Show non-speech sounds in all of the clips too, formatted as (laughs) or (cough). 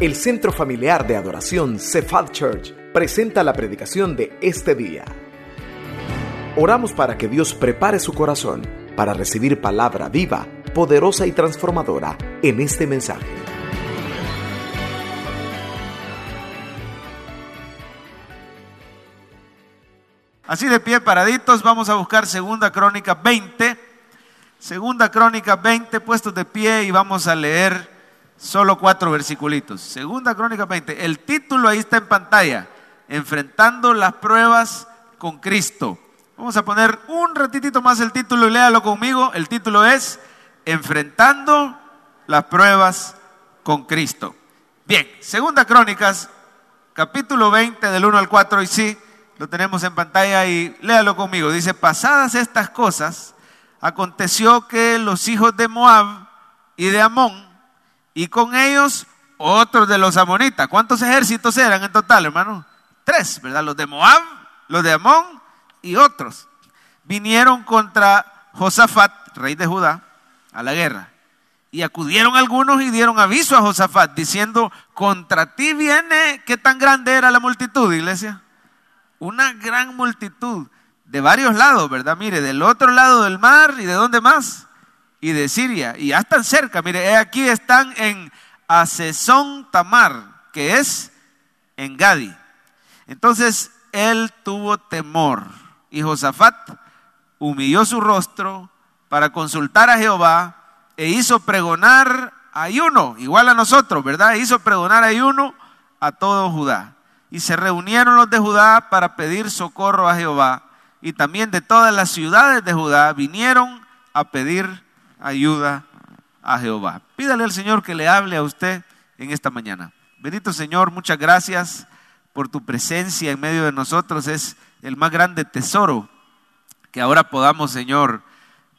El Centro Familiar de Adoración Cephal Church presenta la predicación de este día. Oramos para que Dios prepare su corazón para recibir palabra viva, poderosa y transformadora en este mensaje. Así de pie paraditos, vamos a buscar Segunda Crónica 20. Segunda Crónica 20, puestos de pie y vamos a leer solo cuatro versiculitos. Segunda Crónica 20. El título ahí está en pantalla. Enfrentando las pruebas con Cristo. Vamos a poner un ratitito más el título y léalo conmigo. El título es Enfrentando las pruebas con Cristo. Bien, Segunda Crónicas, capítulo 20 del 1 al 4 y sí, lo tenemos en pantalla y léalo conmigo. Dice, pasadas estas cosas, aconteció que los hijos de Moab y de Amón y con ellos otros de los amonitas. ¿Cuántos ejércitos eran en total, hermano? Tres, ¿verdad? Los de Moab, los de Amón y otros. Vinieron contra Josafat, rey de Judá, a la guerra. Y acudieron algunos y dieron aviso a Josafat, diciendo, contra ti viene, ¿qué tan grande era la multitud, iglesia? Una gran multitud de varios lados, ¿verdad? Mire, del otro lado del mar y de dónde más? Y de Siria. Y ya están cerca, mire, aquí están en Asesón Tamar, que es en Gadi. Entonces él tuvo temor y Josafat humilló su rostro para consultar a Jehová e hizo pregonar ayuno, igual a nosotros, ¿verdad? Hizo pregonar ayuno a todo Judá. Y se reunieron los de Judá para pedir socorro a Jehová. Y también de todas las ciudades de Judá vinieron a pedir ayuda a Jehová. Pídale al Señor que le hable a usted en esta mañana. Bendito Señor, muchas gracias por tu presencia en medio de nosotros. Es el más grande tesoro que ahora podamos, Señor,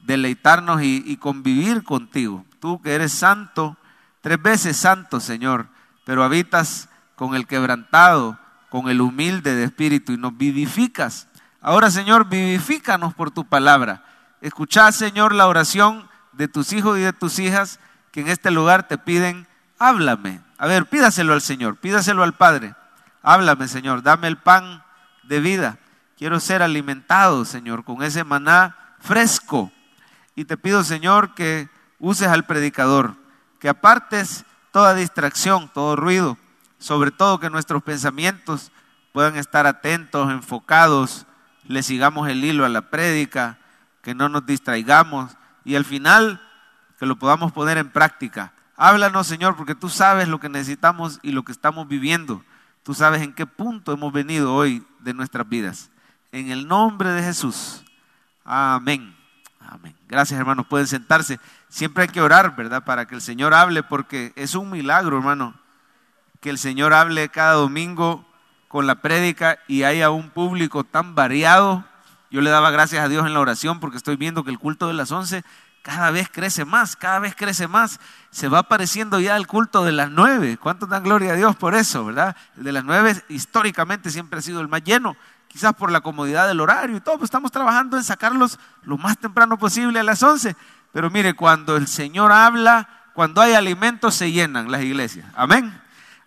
deleitarnos y, convivir contigo. Tú que eres santo, tres veces santo, Señor, pero habitas con el quebrantado, con el humilde de espíritu y nos vivificas. Ahora, Señor, vivifícanos por tu palabra. Escuchad, Señor, la oración de tus hijos y de tus hijas que en este lugar te piden, háblame. A ver, pídaselo al Señor, pídaselo al Padre. Háblame, Señor, dame el pan de vida. Quiero ser alimentado, Señor, con ese maná fresco. Y te pido, Señor, que uses al predicador, que apartes toda distracción, todo ruido, sobre todo que nuestros pensamientos puedan estar atentos, enfocados, le sigamos el hilo a la prédica, que no nos distraigamos, y al final que lo podamos poner en práctica. Háblanos, Señor, porque tú sabes lo que necesitamos y lo que estamos viviendo. Tú sabes en qué punto hemos venido hoy de nuestras vidas. En el nombre de Jesús. Amén. Amén. Gracias, hermanos. Pueden sentarse. Siempre hay que orar, ¿verdad? Para que el Señor hable, porque es un milagro, hermano, que el Señor hable cada domingo con la prédica y haya un público tan variado yo le daba gracias a Dios en la oración porque estoy viendo que el culto de las 11 cada vez crece más, cada vez crece más. Se va apareciendo ya el culto de las 9. ¿Cuánto dan gloria a Dios por eso, verdad? El de las 9 históricamente siempre ha sido el más lleno, quizás por la comodidad del horario y todo. Pues estamos trabajando en sacarlos lo más temprano posible a las 11. Pero mire, cuando el Señor habla, cuando hay alimentos, se llenan las iglesias. Amén.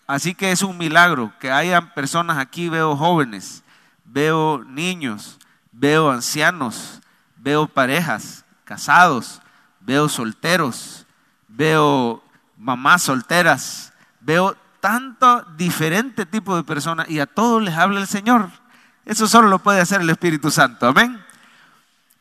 Así que es un milagro que hayan personas aquí, veo jóvenes, veo niños, veo ancianos, veo parejas, casados, veo solteros, veo mamás solteras, veo tanto diferente tipo de personas y a todos les habla el Señor. Eso solo lo puede hacer el Espíritu Santo. Amén.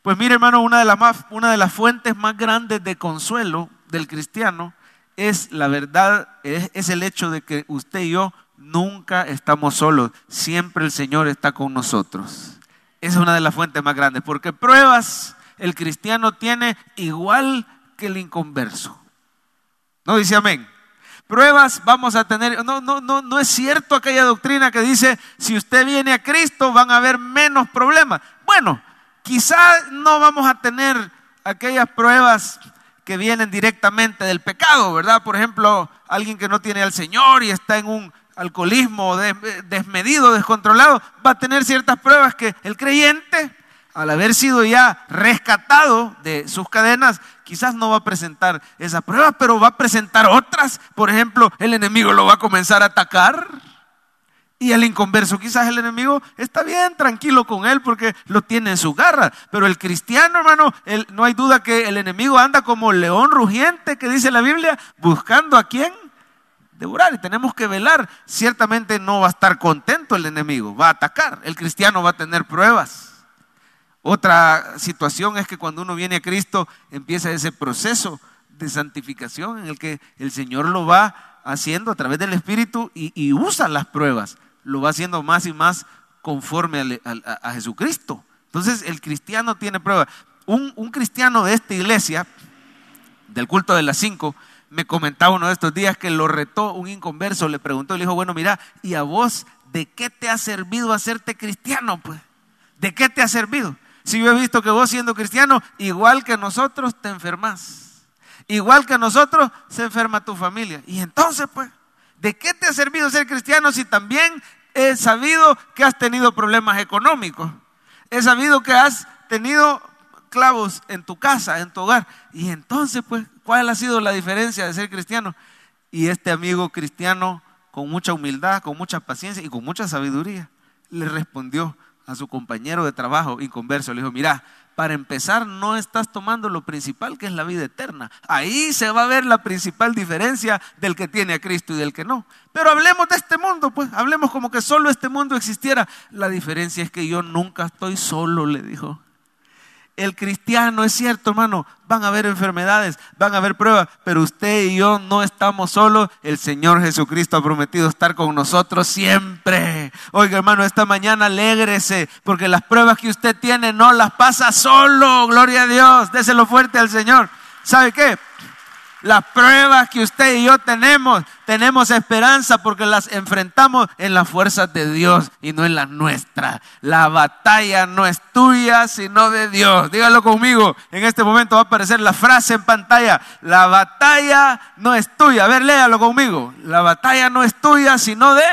Pues mire hermano, una de, las más, una de las fuentes más grandes de consuelo del cristiano es la verdad, es, es el hecho de que usted y yo nunca estamos solos. Siempre el Señor está con nosotros. Esa es una de las fuentes más grandes, porque pruebas el cristiano tiene igual que el inconverso. ¿No dice amén? Pruebas vamos a tener, no, no, no, no es cierto aquella doctrina que dice, si usted viene a Cristo van a haber menos problemas. Bueno, quizás no vamos a tener aquellas pruebas que vienen directamente del pecado, ¿verdad? Por ejemplo, alguien que no tiene al Señor y está en un alcoholismo desmedido, descontrolado, va a tener ciertas pruebas que el creyente, al haber sido ya rescatado de sus cadenas, quizás no va a presentar esa prueba, pero va a presentar otras. Por ejemplo, el enemigo lo va a comenzar a atacar. Y el inconverso, quizás el enemigo está bien tranquilo con él porque lo tiene en su garra. Pero el cristiano, hermano, no hay duda que el enemigo anda como león rugiente, que dice la Biblia, buscando a quién devorar. Y tenemos que velar. Ciertamente no va a estar contento el enemigo, va a atacar. El cristiano va a tener pruebas. Otra situación es que cuando uno viene a Cristo empieza ese proceso de santificación en el que el Señor lo va haciendo a través del Espíritu y usa las pruebas lo va haciendo más y más conforme a, Jesucristo. Entonces el cristiano tiene prueba. Un, un, cristiano de esta iglesia, del culto de las cinco, me comentaba uno de estos días que lo retó un inconverso, le preguntó, le dijo, bueno, mira, ¿y a vos de qué te ha servido hacerte cristiano? Pues, ¿de qué te ha servido? Si yo he visto que vos siendo cristiano, igual que nosotros, te enfermas. Igual que nosotros, se enferma tu familia. Y entonces, pues, ¿De qué te ha servido ser cristiano si también he sabido que has tenido problemas económicos? He sabido que has tenido clavos en tu casa, en tu hogar. Y entonces, pues, ¿cuál ha sido la diferencia de ser cristiano? Y este amigo cristiano, con mucha humildad, con mucha paciencia y con mucha sabiduría, le respondió a su compañero de trabajo inconverso. Le dijo, mira, para empezar, no estás tomando lo principal, que es la vida eterna. Ahí se va a ver la principal diferencia del que tiene a Cristo y del que no. Pero hablemos de este mundo, pues, hablemos como que solo este mundo existiera. La diferencia es que yo nunca estoy solo, le dijo el cristiano, es cierto, hermano, van a haber enfermedades, van a haber pruebas, pero usted y yo no estamos solos. El Señor Jesucristo ha prometido estar con nosotros siempre. Oiga, hermano, esta mañana alégrese, porque las pruebas que usted tiene no las pasa solo. Gloria a Dios, déselo fuerte al Señor. ¿Sabe qué? Las pruebas que usted y yo tenemos, tenemos esperanza porque las enfrentamos en las fuerzas de Dios y no en las nuestras. La batalla no es tuya, sino de Dios. Dígalo conmigo. En este momento va a aparecer la frase en pantalla. La batalla no es tuya. A ver, léalo conmigo. La batalla no es tuya, sino de,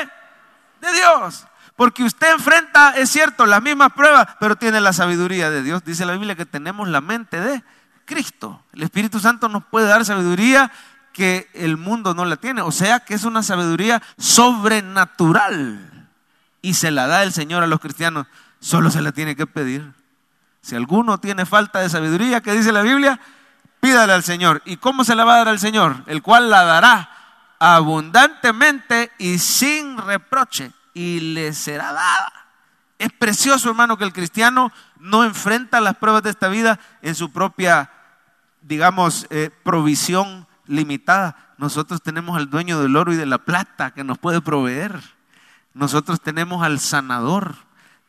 de Dios. Porque usted enfrenta, es cierto, las mismas pruebas, pero tiene la sabiduría de Dios. Dice la Biblia que tenemos la mente de Cristo. El Espíritu Santo nos puede dar sabiduría que el mundo no la tiene. O sea que es una sabiduría sobrenatural. Y se la da el Señor a los cristianos. Solo se la tiene que pedir. Si alguno tiene falta de sabiduría, ¿qué dice la Biblia? Pídale al Señor. ¿Y cómo se la va a dar al Señor? El cual la dará abundantemente y sin reproche. Y le será dada. Es precioso, hermano, que el cristiano no enfrenta las pruebas de esta vida en su propia digamos, eh, provisión limitada. Nosotros tenemos al dueño del oro y de la plata que nos puede proveer. Nosotros tenemos al sanador,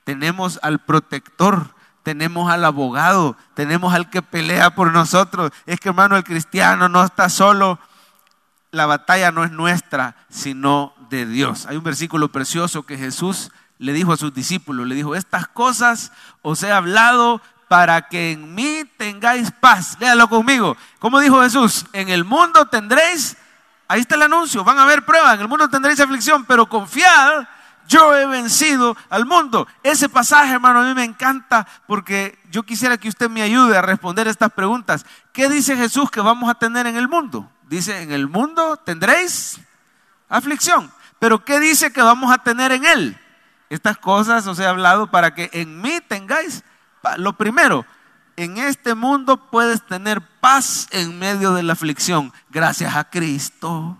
tenemos al protector, tenemos al abogado, tenemos al que pelea por nosotros. Es que hermano, el cristiano no está solo. La batalla no es nuestra, sino de Dios. Hay un versículo precioso que Jesús le dijo a sus discípulos, le dijo, estas cosas os he hablado para que en mí tengáis paz. Léalo conmigo. Como dijo Jesús, en el mundo tendréis, ahí está el anuncio, van a haber pruebas, en el mundo tendréis aflicción, pero confiad, yo he vencido al mundo. Ese pasaje, hermano, a mí me encanta porque yo quisiera que usted me ayude a responder estas preguntas. ¿Qué dice Jesús que vamos a tener en el mundo? Dice, en el mundo tendréis aflicción. Pero ¿qué dice que vamos a tener en él? Estas cosas os he hablado para que en mí tengáis lo primero, en este mundo puedes tener paz en medio de la aflicción, gracias a Cristo.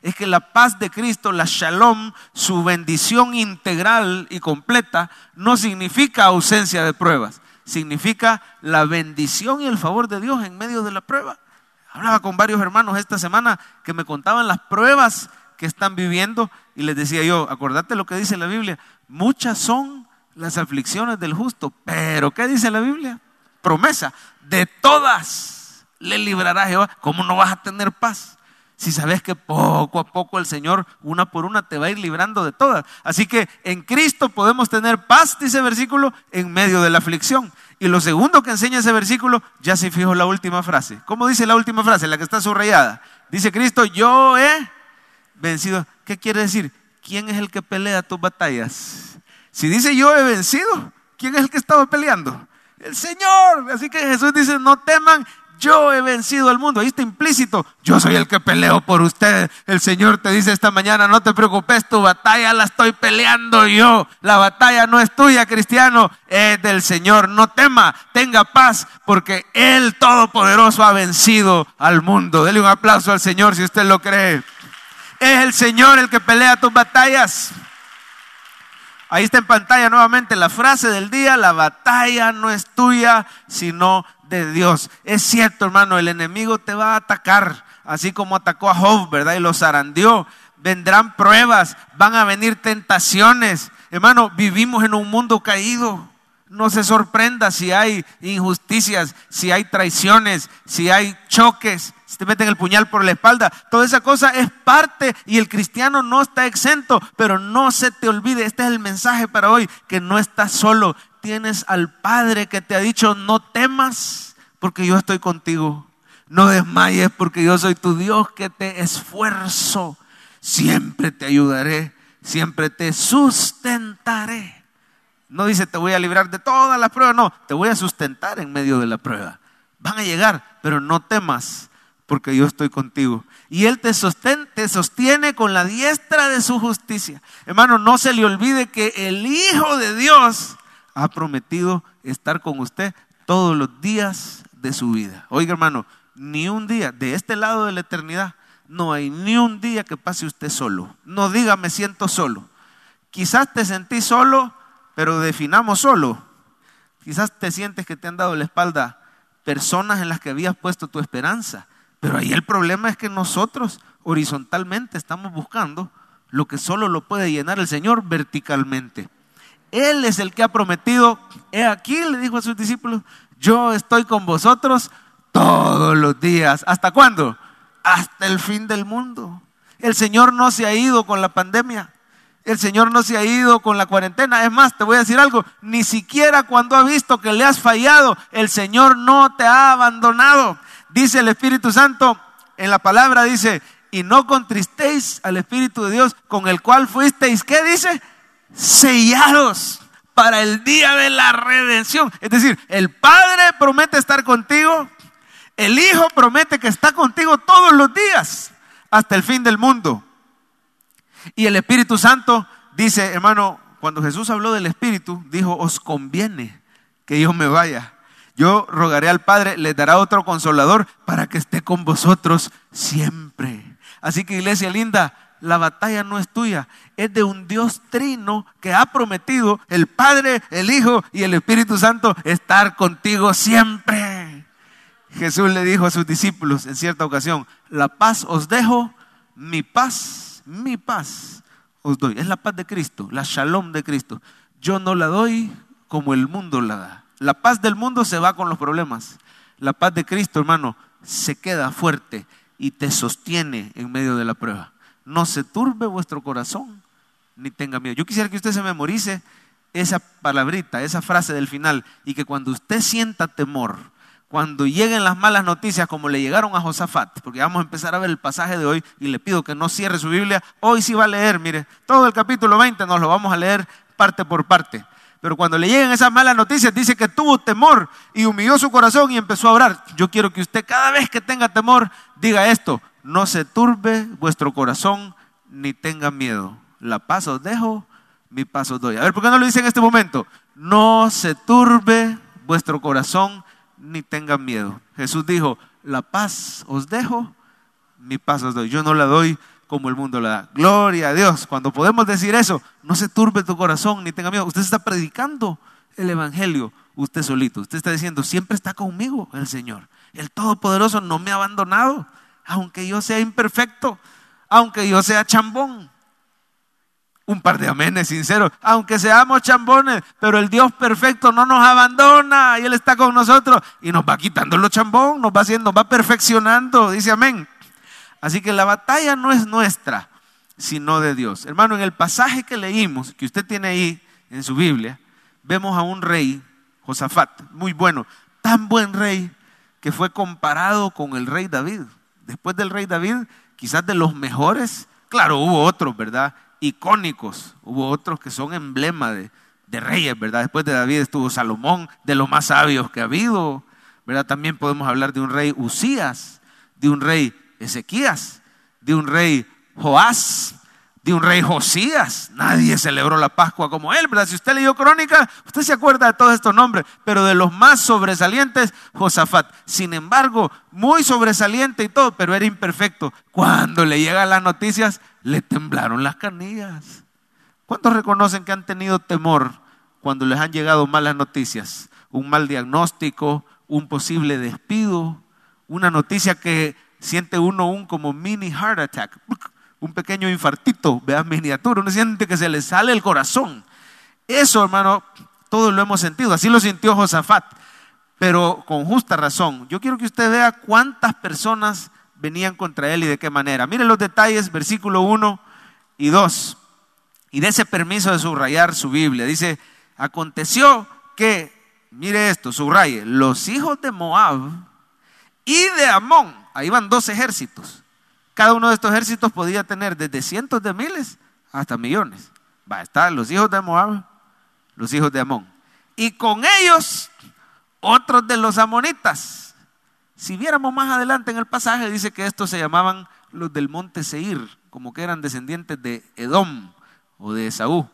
Es que la paz de Cristo, la shalom, su bendición integral y completa, no significa ausencia de pruebas, significa la bendición y el favor de Dios en medio de la prueba. Hablaba con varios hermanos esta semana que me contaban las pruebas que están viviendo y les decía yo, acordate lo que dice la Biblia, muchas son las aflicciones del justo. Pero, ¿qué dice la Biblia? Promesa, de todas le librará Jehová. ¿Cómo no vas a tener paz? Si sabes que poco a poco el Señor, una por una, te va a ir librando de todas. Así que en Cristo podemos tener paz, dice el versículo, en medio de la aflicción. Y lo segundo que enseña ese versículo, ya se fijó la última frase. ¿Cómo dice la última frase? La que está subrayada. Dice Cristo, yo he vencido. ¿Qué quiere decir? ¿Quién es el que pelea tus batallas? Si dice yo he vencido, ¿quién es el que estaba peleando? El Señor. Así que Jesús dice, no teman, yo he vencido al mundo. Ahí está implícito. Yo soy el que peleo por ustedes. El Señor te dice esta mañana, no te preocupes, tu batalla la estoy peleando yo. La batalla no es tuya, cristiano, es del Señor. No tema, tenga paz, porque Él Todopoderoso ha vencido al mundo. Dele un aplauso al Señor si usted lo cree. Es el Señor el que pelea tus batallas. Ahí está en pantalla nuevamente la frase del día, la batalla no es tuya, sino de Dios. Es cierto, hermano, el enemigo te va a atacar, así como atacó a Job, ¿verdad? Y lo zarandeó. Vendrán pruebas, van a venir tentaciones. Hermano, vivimos en un mundo caído. No se sorprenda si hay injusticias, si hay traiciones, si hay choques, si te meten el puñal por la espalda. Toda esa cosa es parte y el cristiano no está exento, pero no se te olvide, este es el mensaje para hoy, que no estás solo, tienes al Padre que te ha dicho, no temas porque yo estoy contigo. No desmayes porque yo soy tu Dios que te esfuerzo. Siempre te ayudaré, siempre te sustentaré. No dice te voy a librar de todas las pruebas, no, te voy a sustentar en medio de la prueba. Van a llegar, pero no temas porque yo estoy contigo. Y Él te sostiene, te sostiene con la diestra de su justicia. Hermano, no se le olvide que el Hijo de Dios ha prometido estar con usted todos los días de su vida. Oiga, hermano, ni un día de este lado de la eternidad, no hay ni un día que pase usted solo. No diga me siento solo. Quizás te sentís solo, pero definamos solo. Quizás te sientes que te han dado la espalda personas en las que habías puesto tu esperanza. Pero ahí el problema es que nosotros horizontalmente estamos buscando lo que solo lo puede llenar el Señor verticalmente. Él es el que ha prometido, he aquí, le dijo a sus discípulos, yo estoy con vosotros todos los días. ¿Hasta cuándo? Hasta el fin del mundo. El Señor no se ha ido con la pandemia. El Señor no se ha ido con la cuarentena. Es más, te voy a decir algo, ni siquiera cuando ha visto que le has fallado, el Señor no te ha abandonado. Dice el Espíritu Santo en la palabra, dice, y no contristéis al Espíritu de Dios con el cual fuisteis, ¿qué dice? sellados para el día de la redención. Es decir, el Padre promete estar contigo, el Hijo promete que está contigo todos los días hasta el fin del mundo. Y el Espíritu Santo dice, hermano, cuando Jesús habló del Espíritu, dijo, os conviene que yo me vaya. Yo rogaré al Padre, le dará otro consolador para que esté con vosotros siempre. Así que iglesia linda, la batalla no es tuya, es de un Dios trino que ha prometido el Padre, el Hijo y el Espíritu Santo estar contigo siempre. Jesús le dijo a sus discípulos en cierta ocasión, la paz os dejo, mi paz, mi paz os doy. Es la paz de Cristo, la shalom de Cristo. Yo no la doy como el mundo la da. La paz del mundo se va con los problemas. La paz de Cristo, hermano, se queda fuerte y te sostiene en medio de la prueba no se turbe vuestro corazón, ni tenga miedo. Yo quisiera que usted se memorice esa palabrita, esa frase del final, y que cuando usted sienta temor, cuando lleguen las malas noticias como le llegaron a Josafat, porque vamos a empezar a ver el pasaje de hoy y le pido que no cierre su Biblia, hoy sí va a leer, mire, todo el capítulo 20 nos lo vamos a leer parte por parte. Pero cuando le lleguen esas malas noticias, dice que tuvo temor y humilló su corazón y empezó a orar. Yo quiero que usted cada vez que tenga temor diga esto, no se turbe vuestro corazón ni tenga miedo. La paz os dejo, mi paz os doy. A ver, ¿por qué no lo dice en este momento? No se turbe vuestro corazón ni tenga miedo. Jesús dijo, la paz os dejo, mi paz os doy. Yo no la doy como el mundo la da. Gloria a Dios. Cuando podemos decir eso, no se turbe tu corazón ni tenga miedo. Usted está predicando el Evangelio usted solito. Usted está diciendo, siempre está conmigo el Señor. El Todopoderoso no me ha abandonado aunque yo sea imperfecto, aunque yo sea chambón. Un par de amenes sinceros, aunque seamos chambones, pero el Dios perfecto no nos abandona y Él está con nosotros y nos va quitando lo chambón, nos va haciendo, va perfeccionando, dice amén. Así que la batalla no es nuestra, sino de Dios. Hermano, en el pasaje que leímos, que usted tiene ahí en su Biblia, vemos a un rey, Josafat, muy bueno, tan buen rey que fue comparado con el rey David después del rey David, quizás de los mejores, claro, hubo otros, ¿verdad? Icónicos, hubo otros que son emblema de, reyes, ¿verdad? Después de David estuvo Salomón, de los más sabios que ha habido, ¿verdad? También podemos hablar de un rey Usías, de un rey Ezequías, de un rey Joás, de un rey Josías. Nadie celebró la Pascua como él, ¿verdad? Si usted leyó crónica, usted se acuerda de todos estos nombres, pero de los más sobresalientes, Josafat. Sin embargo, muy sobresaliente y todo, pero era imperfecto. Cuando le llegan las noticias, le temblaron las canillas. ¿Cuántos reconocen que han tenido temor cuando les han llegado malas noticias? Un mal diagnóstico, un posible despido, una noticia que siente uno un como mini heart attack un pequeño infartito, vean miniatura, uno siente que se le sale el corazón. Eso, hermano, todos lo hemos sentido, así lo sintió Josafat, pero con justa razón. Yo quiero que usted vea cuántas personas venían contra él y de qué manera. Miren los detalles, versículo 1 y 2. Y de ese permiso de subrayar su Biblia. Dice, aconteció que, mire esto, subraye, los hijos de Moab y de Amón, ahí van dos ejércitos, cada uno de estos ejércitos podía tener desde cientos de miles hasta millones. Va a estar los hijos de Moab, los hijos de Amón. Y con ellos, otros de los amonitas. Si viéramos más adelante en el pasaje, dice que estos se llamaban los del monte Seir, como que eran descendientes de Edom o de Esaú,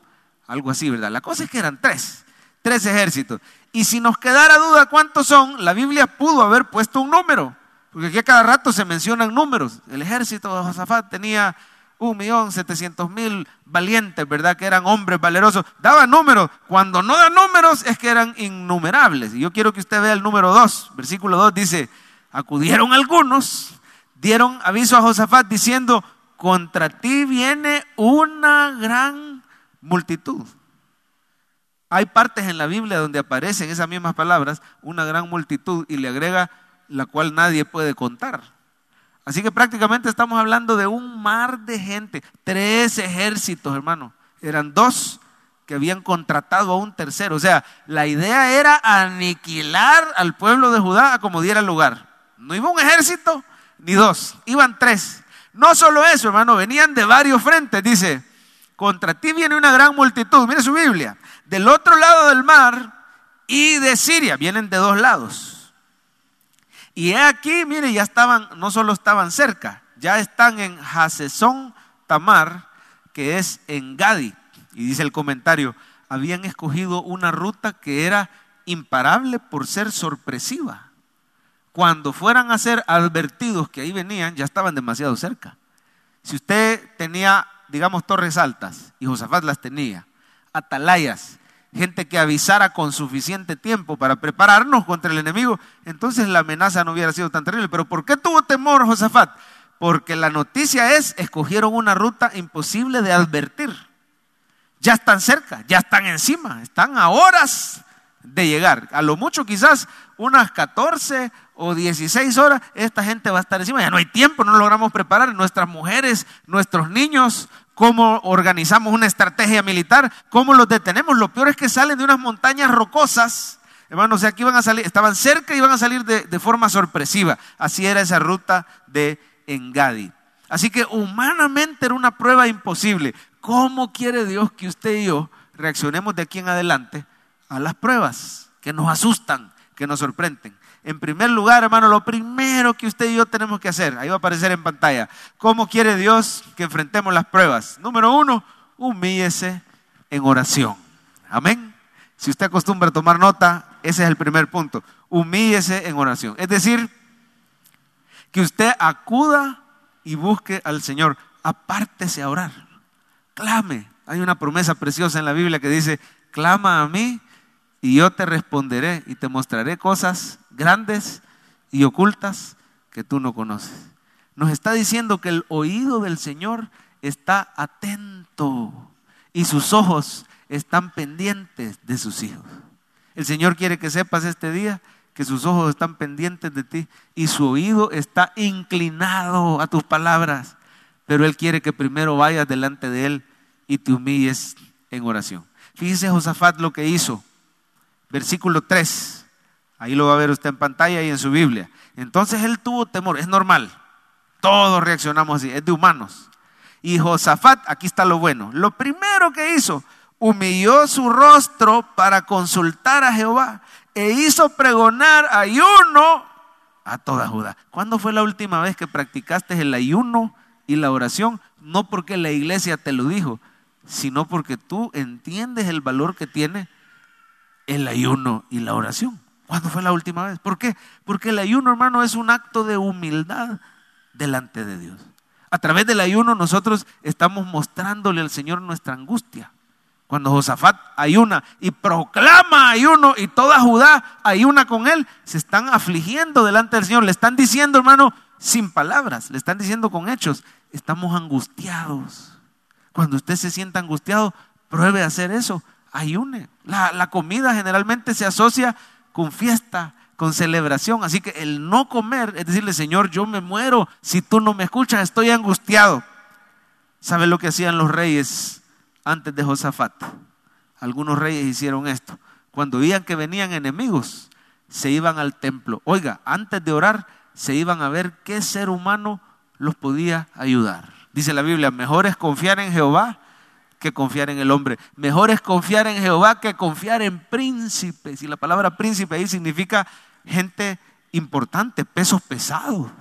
algo así, ¿verdad? La cosa es que eran tres, tres ejércitos. Y si nos quedara duda cuántos son, la Biblia pudo haber puesto un número. Porque aquí a cada rato se mencionan números. El ejército de Josafat tenía un millón setecientos mil valientes, ¿verdad? Que eran hombres valerosos. Daba números. Cuando no da números es que eran innumerables. Y yo quiero que usted vea el número 2. Versículo 2 dice, acudieron algunos, dieron aviso a Josafat diciendo, contra ti viene una gran multitud. Hay partes en la Biblia donde aparecen esas mismas palabras, una gran multitud, y le agrega la cual nadie puede contar. Así que prácticamente estamos hablando de un mar de gente, tres ejércitos, hermano. Eran dos que habían contratado a un tercero. O sea, la idea era aniquilar al pueblo de Judá a como diera lugar. No iba un ejército ni dos, iban tres. No solo eso, hermano, venían de varios frentes. Dice, contra ti viene una gran multitud. Mire su Biblia. Del otro lado del mar y de Siria. Vienen de dos lados. Y aquí, mire, ya estaban, no solo estaban cerca, ya están en Hasesón Tamar, que es en Gadi. Y dice el comentario, habían escogido una ruta que era imparable por ser sorpresiva. Cuando fueran a ser advertidos que ahí venían, ya estaban demasiado cerca. Si usted tenía, digamos, torres altas, y Josafat las tenía, atalayas, gente que avisara con suficiente tiempo para prepararnos contra el enemigo, entonces la amenaza no hubiera sido tan terrible. Pero ¿por qué tuvo temor Josafat? Porque la noticia es, escogieron una ruta imposible de advertir. Ya están cerca, ya están encima, están a horas de llegar. A lo mucho quizás unas 14 o 16 horas, esta gente va a estar encima. Ya no hay tiempo, no logramos preparar. Nuestras mujeres, nuestros niños, cómo organizamos una estrategia militar, cómo los detenemos. Lo peor es que salen de unas montañas rocosas. Hermanos, o sea, aquí iban a salir, estaban cerca y iban a salir de, de forma sorpresiva. Así era esa ruta de Engadi. Así que humanamente era una prueba imposible. ¿Cómo quiere Dios que usted y yo reaccionemos de aquí en adelante a las pruebas que nos asustan, que nos sorprenden? En primer lugar, hermano, lo primero que usted y yo tenemos que hacer, ahí va a aparecer en pantalla, ¿cómo quiere Dios que enfrentemos las pruebas? Número uno, humíllese en oración. Amén. Si usted acostumbra a tomar nota, ese es el primer punto. Humíllese en oración. Es decir, que usted acuda y busque al Señor. Apártese a orar. Clame. Hay una promesa preciosa en la Biblia que dice, clama a mí y yo te responderé y te mostraré cosas grandes y ocultas que tú no conoces. Nos está diciendo que el oído del Señor está atento y sus ojos están pendientes de sus hijos. El Señor quiere que sepas este día que sus ojos están pendientes de ti y su oído está inclinado a tus palabras, pero Él quiere que primero vayas delante de Él y te humilles en oración. Fíjese Josafat lo que hizo. Versículo 3. Ahí lo va a ver usted en pantalla y en su Biblia. Entonces él tuvo temor, es normal. Todos reaccionamos así, es de humanos. Y Josafat, aquí está lo bueno. Lo primero que hizo, humilló su rostro para consultar a Jehová e hizo pregonar ayuno a toda Judá. ¿Cuándo fue la última vez que practicaste el ayuno y la oración? No porque la iglesia te lo dijo, sino porque tú entiendes el valor que tiene el ayuno y la oración. ¿Cuándo fue la última vez? ¿Por qué? Porque el ayuno, hermano, es un acto de humildad delante de Dios. A través del ayuno nosotros estamos mostrándole al Señor nuestra angustia. Cuando Josafat ayuna y proclama ayuno y toda Judá ayuna con él, se están afligiendo delante del Señor. Le están diciendo, hermano, sin palabras, le están diciendo con hechos, estamos angustiados. Cuando usted se sienta angustiado, pruebe a hacer eso, ayune. La, la comida generalmente se asocia con fiesta, con celebración. Así que el no comer es decirle, Señor, yo me muero. Si tú no me escuchas, estoy angustiado. ¿Sabe lo que hacían los reyes antes de Josafat. Algunos reyes hicieron esto. Cuando veían que venían enemigos, se iban al templo. Oiga, antes de orar, se iban a ver qué ser humano los podía ayudar. Dice la Biblia, mejor es confiar en Jehová que confiar en el hombre. Mejor es confiar en Jehová que confiar en príncipes. Y la palabra príncipe ahí significa gente importante, pesos pesados.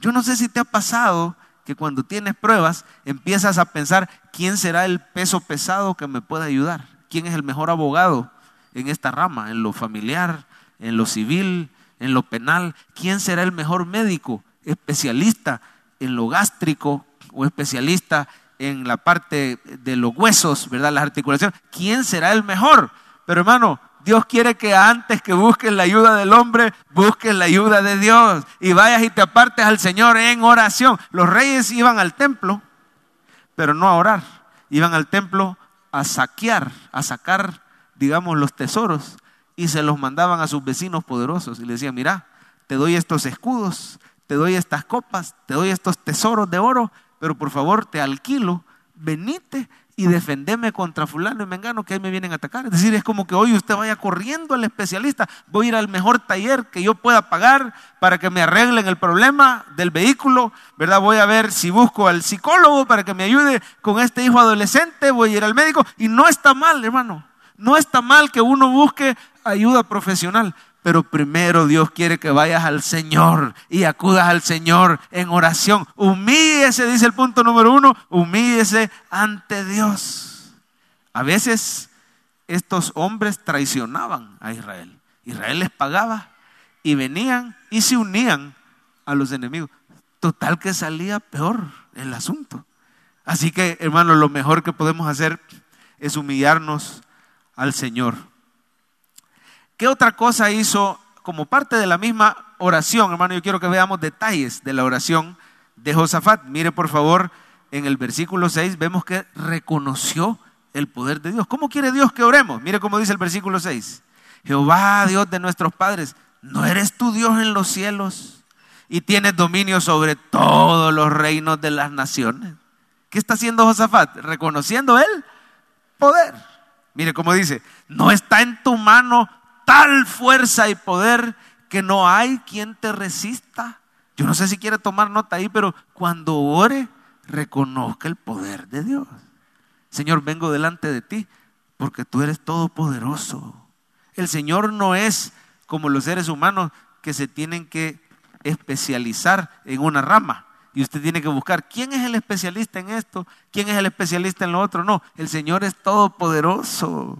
Yo no sé si te ha pasado que cuando tienes pruebas empiezas a pensar quién será el peso pesado que me pueda ayudar, quién es el mejor abogado en esta rama, en lo familiar, en lo civil, en lo penal, quién será el mejor médico, especialista en lo gástrico o especialista en la parte de los huesos, ¿verdad? Las articulaciones, quién será el mejor. Pero hermano, Dios quiere que antes que busques la ayuda del hombre, busques la ayuda de Dios y vayas y te apartes al Señor en oración. Los reyes iban al templo, pero no a orar. Iban al templo a saquear, a sacar, digamos, los tesoros y se los mandaban a sus vecinos poderosos y le decían, mira, te doy estos escudos, te doy estas copas, te doy estos tesoros de oro, pero por favor te alquilo, venite y defendeme contra fulano y mengano que ahí me vienen a atacar. Es decir, es como que hoy usted vaya corriendo al especialista, voy a ir al mejor taller que yo pueda pagar para que me arreglen el problema del vehículo, ¿verdad? Voy a ver si busco al psicólogo para que me ayude con este hijo adolescente, voy a ir al médico y no está mal, hermano. No está mal que uno busque ayuda profesional, pero primero Dios quiere que vayas al Señor y acudas al Señor en oración. Humíllese, dice el punto número uno, humíllese ante Dios. A veces estos hombres traicionaban a Israel. Israel les pagaba y venían y se unían a los enemigos. Total que salía peor el asunto. Así que, hermanos, lo mejor que podemos hacer es humillarnos al Señor. ¿Qué otra cosa hizo como parte de la misma oración? Hermano, yo quiero que veamos detalles de la oración de Josafat. Mire, por favor, en el versículo 6 vemos que reconoció el poder de Dios. ¿Cómo quiere Dios que oremos? Mire cómo dice el versículo 6. Jehová, Dios de nuestros padres, ¿no eres tu Dios en los cielos? Y tienes dominio sobre todos los reinos de las naciones. ¿Qué está haciendo Josafat? Reconociendo el poder. Mire cómo dice, no está en tu mano tal fuerza y poder que no hay quien te resista. Yo no sé si quiere tomar nota ahí, pero cuando ore, reconozca el poder de Dios. Señor, vengo delante de ti porque tú eres todopoderoso. El Señor no es como los seres humanos que se tienen que especializar en una rama. Y usted tiene que buscar quién es el especialista en esto, quién es el especialista en lo otro. No, el Señor es todopoderoso.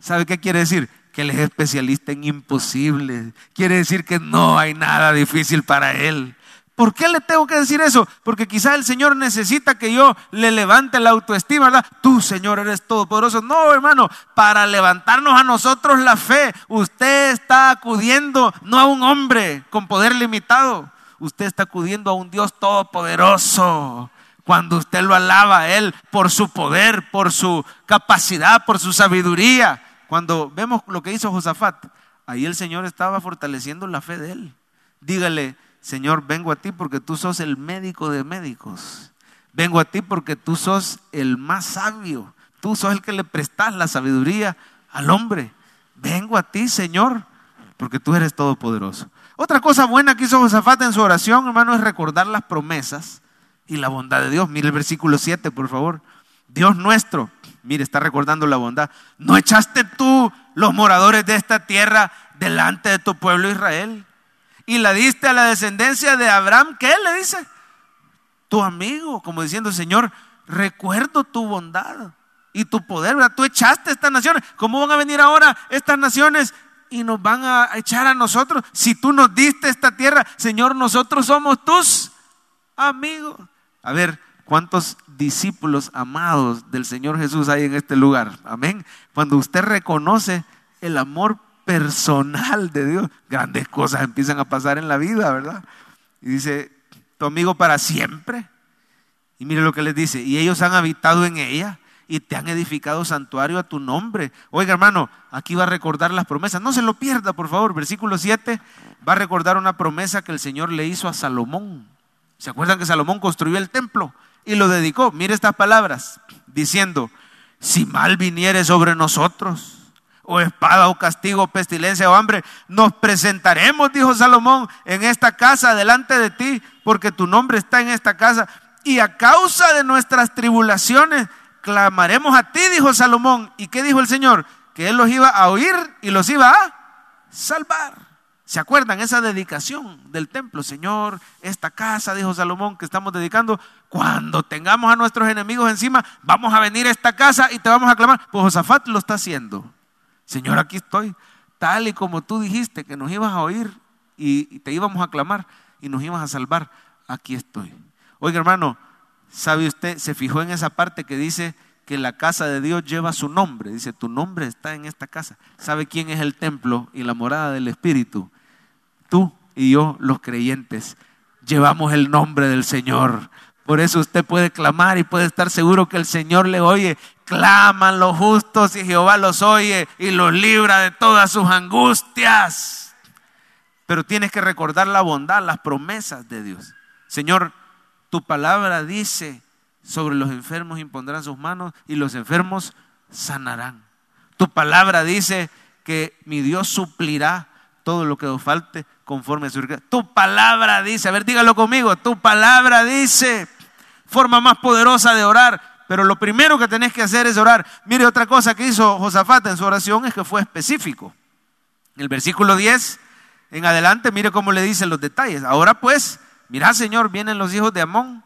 ¿Sabe qué quiere decir? Que Él es especialista en imposibles. Quiere decir que no hay nada difícil para Él. ¿Por qué le tengo que decir eso? Porque quizás el Señor necesita que yo le levante la autoestima, ¿verdad? Tú, Señor, eres todopoderoso. No, hermano, para levantarnos a nosotros la fe, usted está acudiendo no a un hombre con poder limitado, usted está acudiendo a un Dios todopoderoso. Cuando usted lo alaba a Él por su poder, por su capacidad, por su sabiduría. Cuando vemos lo que hizo Josafat, ahí el Señor estaba fortaleciendo la fe de él. Dígale, Señor, vengo a ti porque tú sos el médico de médicos. Vengo a ti porque tú sos el más sabio. Tú sos el que le prestas la sabiduría al hombre. Vengo a ti, Señor, porque tú eres todopoderoso. Otra cosa buena que hizo Josafat en su oración, hermano, es recordar las promesas y la bondad de Dios. Mire el versículo 7, por favor. Dios nuestro Mire, está recordando la bondad. ¿No echaste tú los moradores de esta tierra delante de tu pueblo Israel? Y la diste a la descendencia de Abraham. ¿Qué le dice? Tu amigo, como diciendo, Señor, recuerdo tu bondad y tu poder. ¿verdad? Tú echaste estas naciones. ¿Cómo van a venir ahora estas naciones y nos van a echar a nosotros? Si tú nos diste esta tierra, Señor, nosotros somos tus amigos. A ver, ¿cuántos discípulos amados del Señor Jesús hay en este lugar? Amén. Cuando usted reconoce el amor personal de Dios, grandes cosas empiezan a pasar en la vida, ¿verdad? Y dice, tu amigo para siempre. Y mire lo que les dice, y ellos han habitado en ella y te han edificado santuario a tu nombre. Oiga hermano, aquí va a recordar las promesas. No se lo pierda, por favor. Versículo 7 va a recordar una promesa que el Señor le hizo a Salomón. ¿Se acuerdan que Salomón construyó el templo y lo dedicó? Mire estas palabras, diciendo, si mal viniere sobre nosotros, o espada, o castigo, o pestilencia, o hambre, nos presentaremos, dijo Salomón, en esta casa delante de ti, porque tu nombre está en esta casa. Y a causa de nuestras tribulaciones clamaremos a ti, dijo Salomón. ¿Y qué dijo el Señor? Que Él los iba a oír y los iba a salvar. ¿Se acuerdan esa dedicación del templo? Señor, esta casa, dijo Salomón, que estamos dedicando, cuando tengamos a nuestros enemigos encima, vamos a venir a esta casa y te vamos a clamar. Pues Josafat lo está haciendo. Señor, aquí estoy, tal y como tú dijiste que nos ibas a oír y te íbamos a clamar y nos ibas a salvar, aquí estoy. Oiga, hermano, ¿Sabe usted? Se fijó en esa parte que dice que la casa de Dios lleva su nombre. Dice, tu nombre está en esta casa. ¿Sabe quién es el templo y la morada del Espíritu? Tú y yo, los creyentes, llevamos el nombre del Señor. Por eso usted puede clamar y puede estar seguro que el Señor le oye. Claman los justos y Jehová los oye y los libra de todas sus angustias. Pero tienes que recordar la bondad, las promesas de Dios. Señor, tu palabra dice, sobre los enfermos impondrán sus manos y los enfermos sanarán. Tu palabra dice que mi Dios suplirá todo lo que os falte conforme a su riqueza. Tu palabra dice, a ver, dígalo conmigo, tu palabra dice, forma más poderosa de orar, pero lo primero que tenés que hacer es orar. Mire, otra cosa que hizo Josafat en su oración es que fue específico. En el versículo 10 en adelante, mire cómo le dicen los detalles. Ahora pues, Mira, Señor, vienen los hijos de Amón,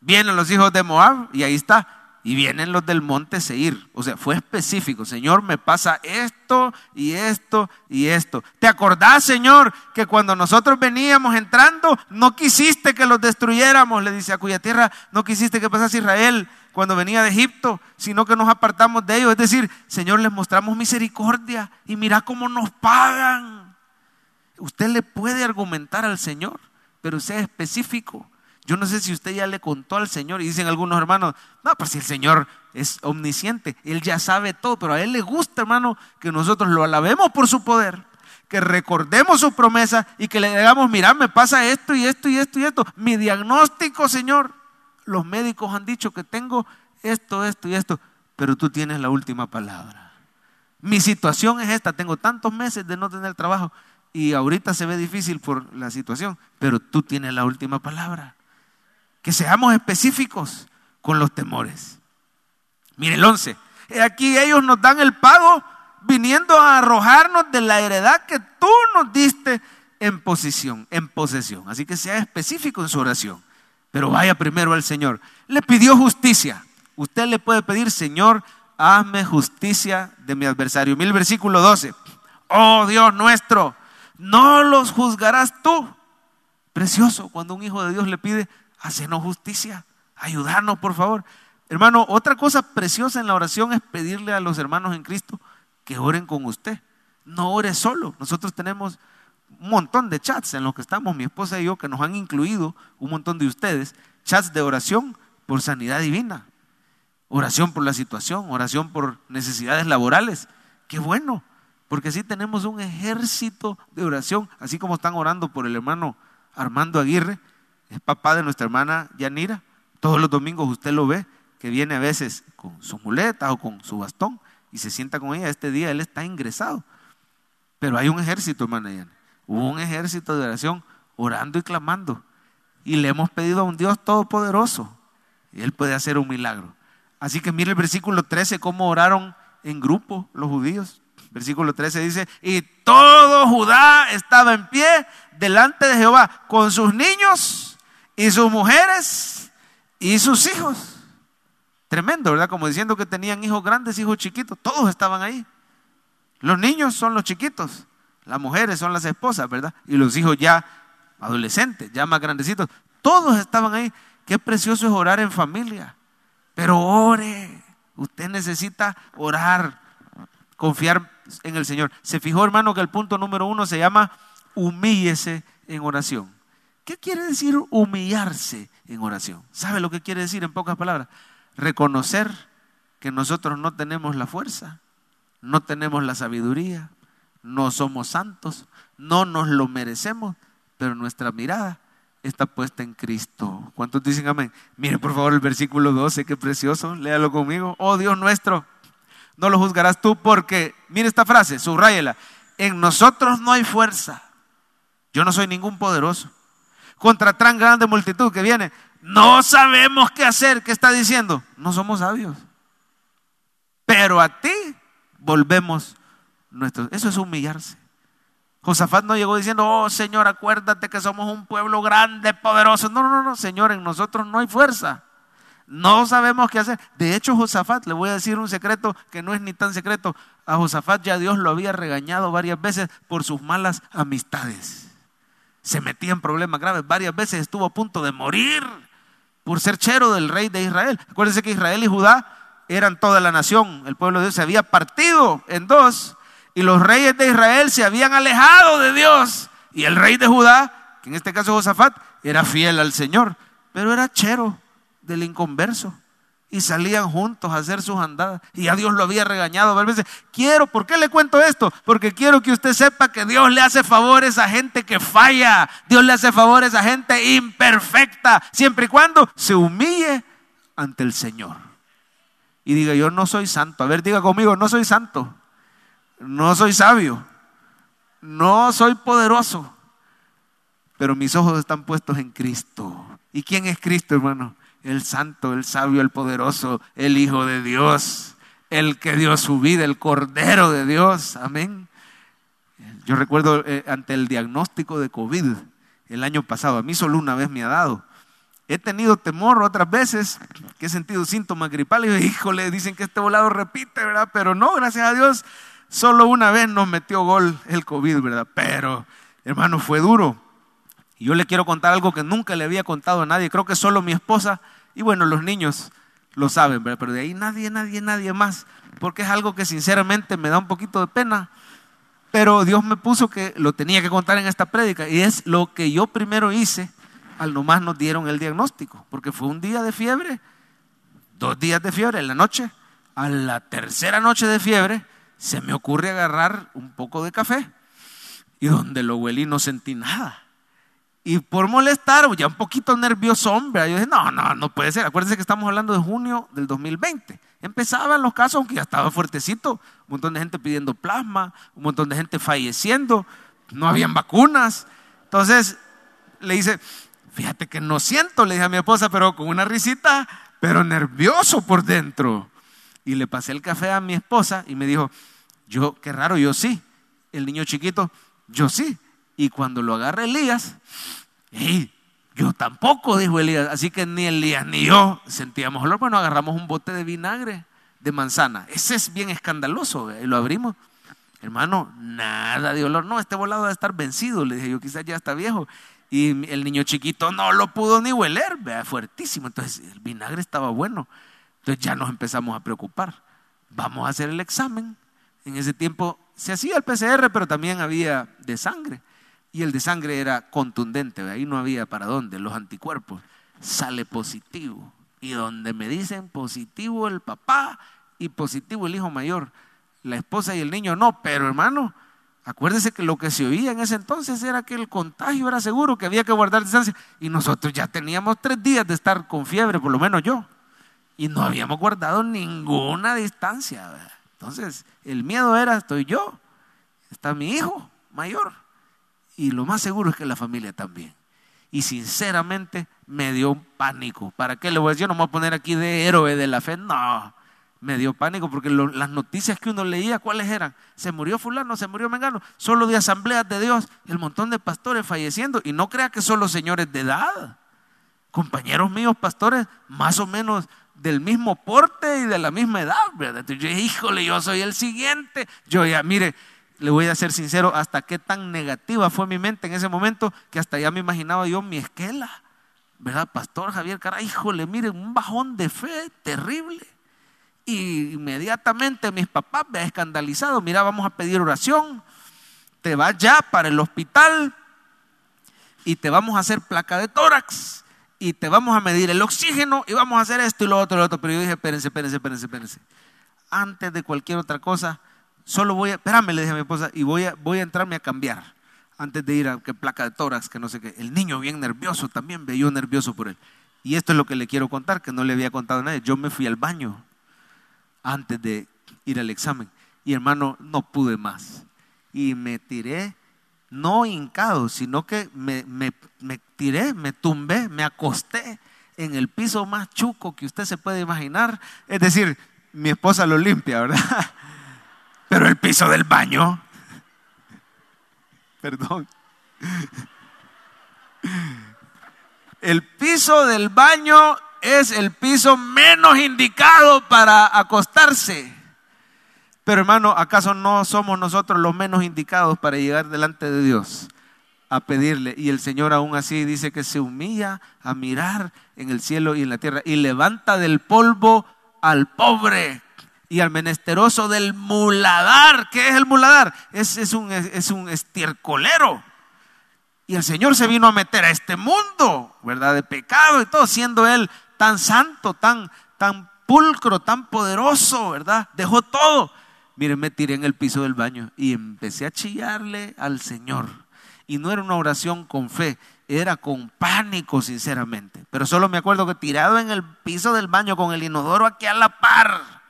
vienen los hijos de Moab, y ahí está. Y vienen los del monte Seir. O sea, fue específico. Señor, me pasa esto y esto y esto. ¿Te acordás, Señor, que cuando nosotros veníamos entrando, no quisiste que los destruyéramos? Le dice a cuya tierra no quisiste que pasase Israel cuando venía de Egipto, sino que nos apartamos de ellos. Es decir, Señor, les mostramos misericordia y mira cómo nos pagan. Usted le puede argumentar al Señor pero sea específico. Yo no sé si usted ya le contó al Señor y dicen algunos hermanos, no, pues si el Señor es omnisciente, Él ya sabe todo, pero a Él le gusta, hermano, que nosotros lo alabemos por su poder, que recordemos su promesa y que le digamos, mira, me pasa esto y esto y esto y esto. Mi diagnóstico, Señor, los médicos han dicho que tengo esto, esto y esto, pero tú tienes la última palabra. Mi situación es esta, tengo tantos meses de no tener trabajo y ahorita se ve difícil por la situación, pero tú tienes la última palabra. Que seamos específicos con los temores. Mire el 11. Aquí ellos nos dan el pago viniendo a arrojarnos de la heredad que tú nos diste en posición, en posesión. Así que sea específico en su oración. Pero vaya primero al Señor. Le pidió justicia. Usted le puede pedir, Señor, hazme justicia de mi adversario. Mil versículo 12. Oh Dios nuestro, no los juzgarás tú. Precioso cuando un hijo de Dios le pide, hacenos justicia, ayudarnos por favor. Hermano, otra cosa preciosa en la oración es pedirle a los hermanos en Cristo que oren con usted. No ore solo. Nosotros tenemos un montón de chats en los que estamos, mi esposa y yo, que nos han incluido, un montón de ustedes, chats de oración por sanidad divina, oración por la situación, oración por necesidades laborales. Qué bueno. Porque así tenemos un ejército de oración, así como están orando por el hermano Armando Aguirre, es papá de nuestra hermana Yanira. Todos los domingos usted lo ve, que viene a veces con su muleta o con su bastón y se sienta con ella. Este día él está ingresado. Pero hay un ejército, hermana Yanira. Hubo un ejército de oración orando y clamando. Y le hemos pedido a un Dios todopoderoso. Y Él puede hacer un milagro. Así que mire el versículo 13, cómo oraron en grupo los judíos. Versículo 13 dice, y todo Judá estaba en pie delante de Jehová con sus niños y sus mujeres y sus hijos. Tremendo, ¿verdad? Como diciendo que tenían hijos grandes, hijos chiquitos, todos estaban ahí. Los niños son los chiquitos, las mujeres son las esposas, ¿verdad? Y los hijos ya adolescentes, ya más grandecitos, todos estaban ahí. Qué precioso es orar en familia. Pero ore. Usted necesita orar, confiar en el Señor. Se fijó, hermano, que el punto número uno se llama humíllese en oración. ¿Qué quiere decir humillarse en oración? ¿Sabe lo que quiere decir en pocas palabras? Reconocer que nosotros no tenemos la fuerza, no tenemos la sabiduría, no somos santos, no nos lo merecemos, pero nuestra mirada está puesta en Cristo. ¿Cuántos dicen amén? Miren por favor el versículo 12, qué precioso, léalo conmigo. Oh Dios nuestro, no lo juzgarás tú porque, mire esta frase, subrayela, en nosotros no hay fuerza. Yo no soy ningún poderoso. Contra tan grande multitud que viene, no sabemos qué hacer. ¿Qué está diciendo? No somos sabios. Pero a ti volvemos nuestros. Eso es humillarse. Josafat no llegó diciendo, oh Señor, acuérdate que somos un pueblo grande, poderoso. No, no, no, Señor, en nosotros no hay fuerza. No sabemos qué hacer. De hecho, Josafat, le voy a decir un secreto que no es ni tan secreto. A Josafat ya Dios lo había regañado varias veces por sus malas amistades. Se metía en problemas graves. Varias veces estuvo a punto de morir por ser chero del rey de Israel. Acuérdense que Israel y Judá eran toda la nación. El pueblo de Dios se había partido en dos y los reyes de Israel se habían alejado de Dios. Y el rey de Judá, que en este caso Josafat, era fiel al Señor, pero era chero del inconverso. Y salían juntos a hacer sus andadas. Y a Dios lo había regañado varias veces. Quiero, ¿por qué le cuento esto? Porque quiero que usted sepa que Dios le hace favores a gente que falla. Dios le hace favores a gente imperfecta. Siempre y cuando se humille ante el Señor. Y diga, yo no soy santo. A ver, diga conmigo, no soy santo no soy sabio, no soy poderoso, pero mis ojos están puestos en Cristo. ¿Y quién es Cristo, hermano? El santo, el sabio, el poderoso, el Hijo de Dios, el que dio su vida, el Cordero de Dios. Amén. Yo recuerdo eh, ante el diagnóstico de COVID el año pasado, a mí solo una vez me ha dado. He tenido temor otras veces que he sentido síntomas gripales híjole, dicen que este volado repite, ¿verdad? Pero no, gracias a Dios, Solo una vez nos metió gol el COVID, ¿verdad? Pero, hermano, fue duro. Yo le quiero contar algo que nunca le había contado a nadie. Creo que solo mi esposa y bueno, los niños lo saben, ¿verdad? Pero de ahí nadie, nadie, nadie más. Porque es algo que sinceramente me da un poquito de pena. Pero Dios me puso que lo tenía que contar en esta prédica. Y es lo que yo primero hice al nomás nos dieron el diagnóstico. Porque fue un día de fiebre, dos días de fiebre en la noche. A la tercera noche de fiebre se me ocurre agarrar un poco de café y donde lo huelí no sentí nada. Y por molestar, ya un poquito nervioso, hombre, yo dije, no, no, no puede ser. Acuérdense que estamos hablando de junio del 2020. Empezaban los casos, aunque ya estaba fuertecito, un montón de gente pidiendo plasma, un montón de gente falleciendo, no habían vacunas. Entonces le dice, fíjate que no siento, le dije a mi esposa, pero con una risita, pero nervioso por dentro. Y le pasé el café a mi esposa y me dijo, yo, qué raro, yo sí. El niño chiquito, yo sí. Y cuando lo agarra Elías, yo tampoco, dijo Elías. Así que ni Elías ni yo sentíamos olor. Bueno, agarramos un bote de vinagre de manzana. Ese es bien escandaloso. Y lo abrimos. Hermano, nada de olor. No, este volado debe estar vencido. Le dije, yo quizás ya está viejo. Y el niño chiquito no lo pudo ni hueler. Vea, fuertísimo. Entonces el vinagre estaba bueno. Entonces ya nos empezamos a preocupar. Vamos a hacer el examen. En ese tiempo se hacía el PCR, pero también había de sangre. Y el de sangre era contundente, ahí no había para dónde, los anticuerpos. Sale positivo. Y donde me dicen positivo el papá y positivo el hijo mayor, la esposa y el niño no, pero hermano, acuérdese que lo que se oía en ese entonces era que el contagio era seguro, que había que guardar distancia. Y nosotros ya teníamos tres días de estar con fiebre, por lo menos yo y no habíamos guardado ninguna distancia. Entonces, el miedo era, estoy yo, está mi hijo mayor, y lo más seguro es que la familia también. Y sinceramente me dio un pánico. ¿Para qué le voy a decir? Yo no me voy a poner aquí de héroe de la fe. No, me dio pánico porque las noticias que uno leía, ¿cuáles eran? Se murió fulano, se murió mengano, solo de asambleas de Dios, el montón de pastores falleciendo. Y no crea que solo señores de edad, compañeros míos pastores, más o menos del mismo porte y de la misma edad, ¿verdad? Yo híjole, yo soy el siguiente. Yo ya, mire, le voy a ser sincero, hasta qué tan negativa fue mi mente en ese momento que hasta ya me imaginaba yo mi esquela, ¿verdad? Pastor Javier Cara, híjole, mire, un bajón de fe terrible. Y inmediatamente mis papás me han escandalizado, mira, vamos a pedir oración, te vas ya para el hospital y te vamos a hacer placa de tórax y te vamos a medir el oxígeno y vamos a hacer esto y lo otro y lo otro. Pero yo dije, espérense, espérense, espérense, espérense. Antes de cualquier otra cosa, solo voy a, espérame, le dije a mi esposa, y voy a, voy a entrarme a cambiar antes de ir a que placa de tórax, que no sé qué. El niño bien nervioso también, veía nervioso por él. Y esto es lo que le quiero contar, que no le había contado a nadie. Yo me fui al baño antes de ir al examen. Y hermano, no pude más. Y me tiré, no hincado, sino que me, me, me tiré, me tumbé, me acosté en el piso más chuco que usted se puede imaginar. Es decir, mi esposa lo limpia, ¿verdad? (laughs) Pero el piso del baño, perdón. El piso del baño es el piso menos indicado para acostarse. Pero hermano, ¿acaso no somos nosotros los menos indicados para llegar delante de Dios a pedirle? Y el Señor aún así dice que se humilla a mirar en el cielo y en la tierra y levanta del polvo al pobre y al menesteroso del muladar. ¿Qué es el muladar? Es, es, un, es un estiercolero. Y el Señor se vino a meter a este mundo, ¿verdad? De pecado y todo, siendo Él tan santo, tan, tan pulcro, tan poderoso, ¿verdad? Dejó todo. Miren, me tiré en el piso del baño y empecé a chillarle al Señor. Y no era una oración con fe, era con pánico, sinceramente. Pero solo me acuerdo que tirado en el piso del baño con el inodoro aquí a la par,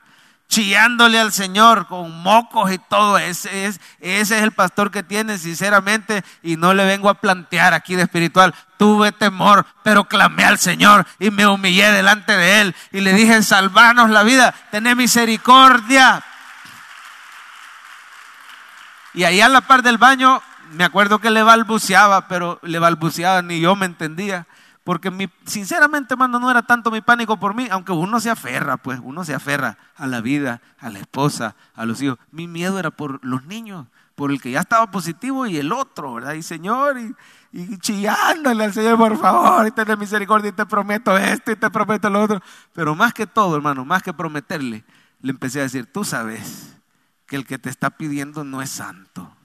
chillándole al Señor con mocos y todo. Ese es, ese es el pastor que tiene, sinceramente, y no le vengo a plantear aquí de espiritual. Tuve temor, pero clamé al Señor y me humillé delante de Él y le dije, salvanos la vida, tené misericordia. Y allá en la par del baño, me acuerdo que le balbuceaba, pero le balbuceaba, ni yo me entendía. Porque mi, sinceramente, hermano, no era tanto mi pánico por mí, aunque uno se aferra, pues, uno se aferra a la vida, a la esposa, a los hijos. Mi miedo era por los niños, por el que ya estaba positivo y el otro, ¿verdad? Y Señor, y, y chillándole al Señor, por favor, y tener misericordia, y te prometo esto, y te prometo lo otro. Pero más que todo, hermano, más que prometerle, le empecé a decir, tú sabes que el que te está pidiendo no es santo.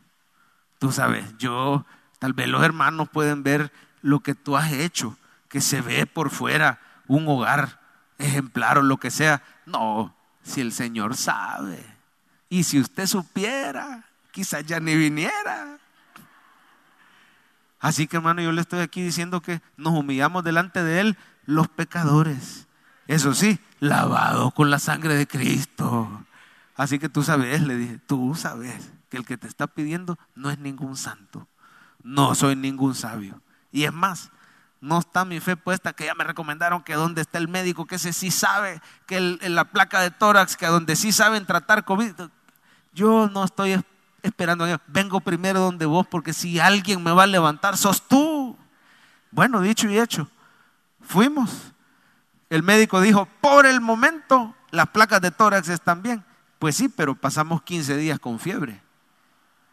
Tú sabes, yo, tal vez los hermanos pueden ver lo que tú has hecho que se ve por fuera un hogar ejemplar o lo que sea. No, si el Señor sabe. Y si usted supiera, quizás ya ni viniera. Así que hermano, yo le estoy aquí diciendo que nos humillamos delante de Él los pecadores. Eso sí, lavados con la sangre de Cristo. Así que tú sabes, le dije, tú sabes que el que te está pidiendo no es ningún santo. No soy ningún sabio. Y es más, no está mi fe puesta, que ya me recomendaron que donde está el médico, que ese sí sabe, que la placa de tórax, que donde sí saben tratar COVID. Yo no estoy esperando, vengo primero donde vos, porque si alguien me va a levantar, sos tú. Bueno, dicho y hecho, fuimos. El médico dijo, por el momento las placas de tórax están bien. Pues sí, pero pasamos 15 días con fiebre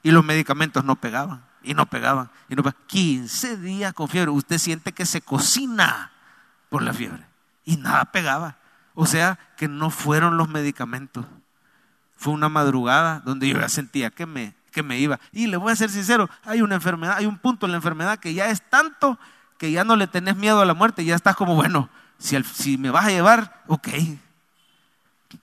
y los medicamentos no pegaban y no pegaban. Y no 15 días con fiebre. Usted siente que se cocina por la fiebre. Y nada pegaba. O sea que no fueron los medicamentos. Fue una madrugada donde yo ya sentía que me, que me iba. Y le voy a ser sincero, hay una enfermedad, hay un punto en la enfermedad que ya es tanto que ya no le tenés miedo a la muerte. Ya estás como, bueno, si, si me vas a llevar, ok.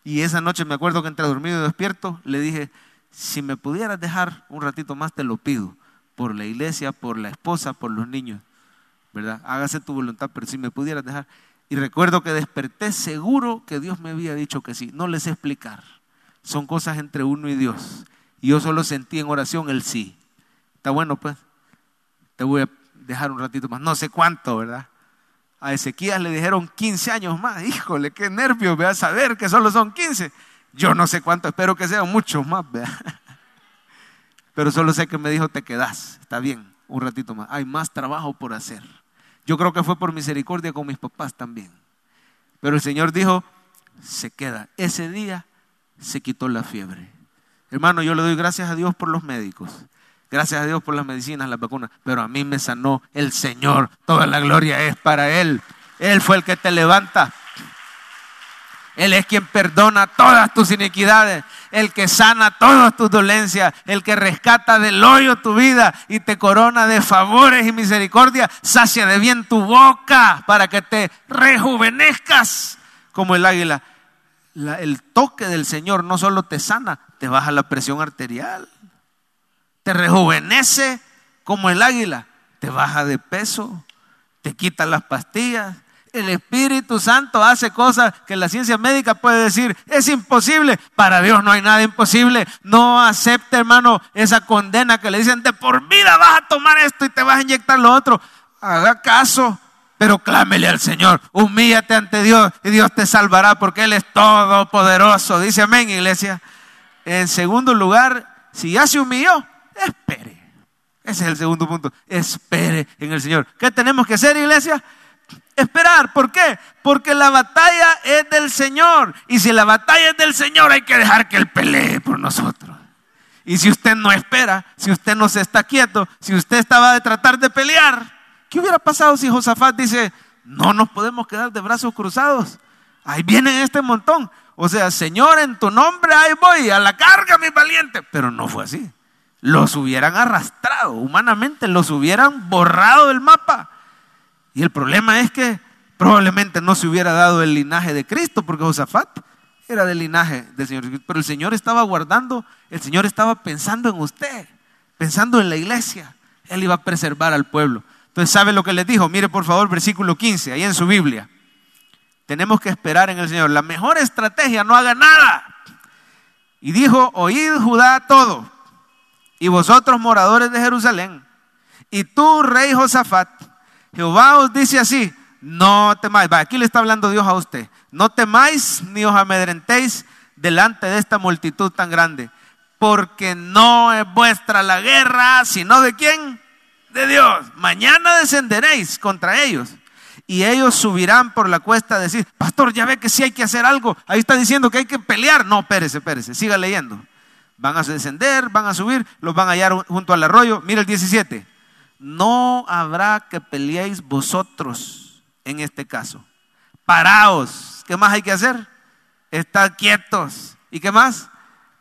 Y esa noche me acuerdo que entre dormido y despierto le dije, si me pudieras dejar un ratito más, te lo pido por la iglesia, por la esposa, por los niños, ¿verdad? Hágase tu voluntad, pero si me pudieras dejar. Y recuerdo que desperté seguro que Dios me había dicho que sí. No les sé explicar. Son cosas entre uno y Dios. Y yo solo sentí en oración el sí. Está bueno, pues. Te voy a, dejar un ratito más. No sé cuánto, ¿verdad? A Ezequías le dijeron 15 años más. Híjole, qué nervios, vea, saber que solo son 15. Yo no sé cuánto, espero que sean muchos más, vea. Pero solo sé que me dijo, te quedas, está bien, un ratito más. Hay más trabajo por hacer. Yo creo que fue por misericordia con mis papás también. Pero el Señor dijo, se queda. Ese día se quitó la fiebre. Hermano, yo le doy gracias a Dios por los médicos. Gracias a Dios por las medicinas, las vacunas. Pero a mí me sanó el Señor. Toda la gloria es para Él. Él fue el que te levanta. Él es quien perdona todas tus iniquidades, el que sana todas tus dolencias, el que rescata del hoyo tu vida y te corona de favores y misericordia, sacia de bien tu boca para que te rejuvenezcas como el águila. el toque del Señor no solo te sana, te baja la presión arterial, te rejuvenece como el águila, te baja de peso, te quita las pastillas, el Espíritu Santo hace cosas que la ciencia médica puede decir, es imposible. Para Dios no hay nada imposible. No acepte, hermano, esa condena que le dicen, de por vida vas a tomar esto y te vas a inyectar lo otro. Haga caso, pero clámele al Señor. Humíllate ante Dios y Dios te salvará porque Él es todopoderoso. Dice amén, iglesia. En segundo lugar, si ya se humilló, espere. Ese es el segundo punto. Espere en el Señor. ¿Qué tenemos que hacer, iglesia? Esperar. ¿Por qué? Porque la batalla es del Señor. Y si la batalla es del Señor, hay que dejar que Él pelee por nosotros. Y si usted no espera, si usted no se está quieto, si usted estaba de tratar de pelear, ¿qué hubiera pasado si Josafat dice, no nos podemos quedar de brazos cruzados? Ahí viene este montón. O sea, Señor, en tu nombre ahí voy, a la carga, mi valiente. Pero no fue así. Los hubieran arrastrado, humanamente los hubieran borrado del mapa. Y el problema es que probablemente no se hubiera dado el linaje de Cristo, porque Josafat era del linaje del Señor. Pero el Señor estaba guardando, el Señor estaba pensando en usted, pensando en la iglesia. Él iba a preservar al pueblo. Entonces, ¿sabe lo que les dijo? Mire por favor versículo 15, ahí en su Biblia. Tenemos que esperar en el Señor. La mejor estrategia, no haga nada. Y dijo, oíd Judá todo, y vosotros moradores de Jerusalén, y tú, rey Josafat, Jehová os dice así, no temáis, aquí le está hablando Dios a usted, no temáis ni os amedrentéis delante de esta multitud tan grande, porque no es vuestra la guerra, sino de quién? De Dios. Mañana descenderéis contra ellos. Y ellos subirán por la cuesta a decir, pastor, ya ve que sí hay que hacer algo. Ahí está diciendo que hay que pelear. No, espérese, espérese, siga leyendo. Van a descender, van a subir, los van a hallar junto al arroyo. Mira el 17 no habrá que peleéis vosotros en este caso. Paraos. ¿Qué más hay que hacer? Estar quietos. ¿Y qué más?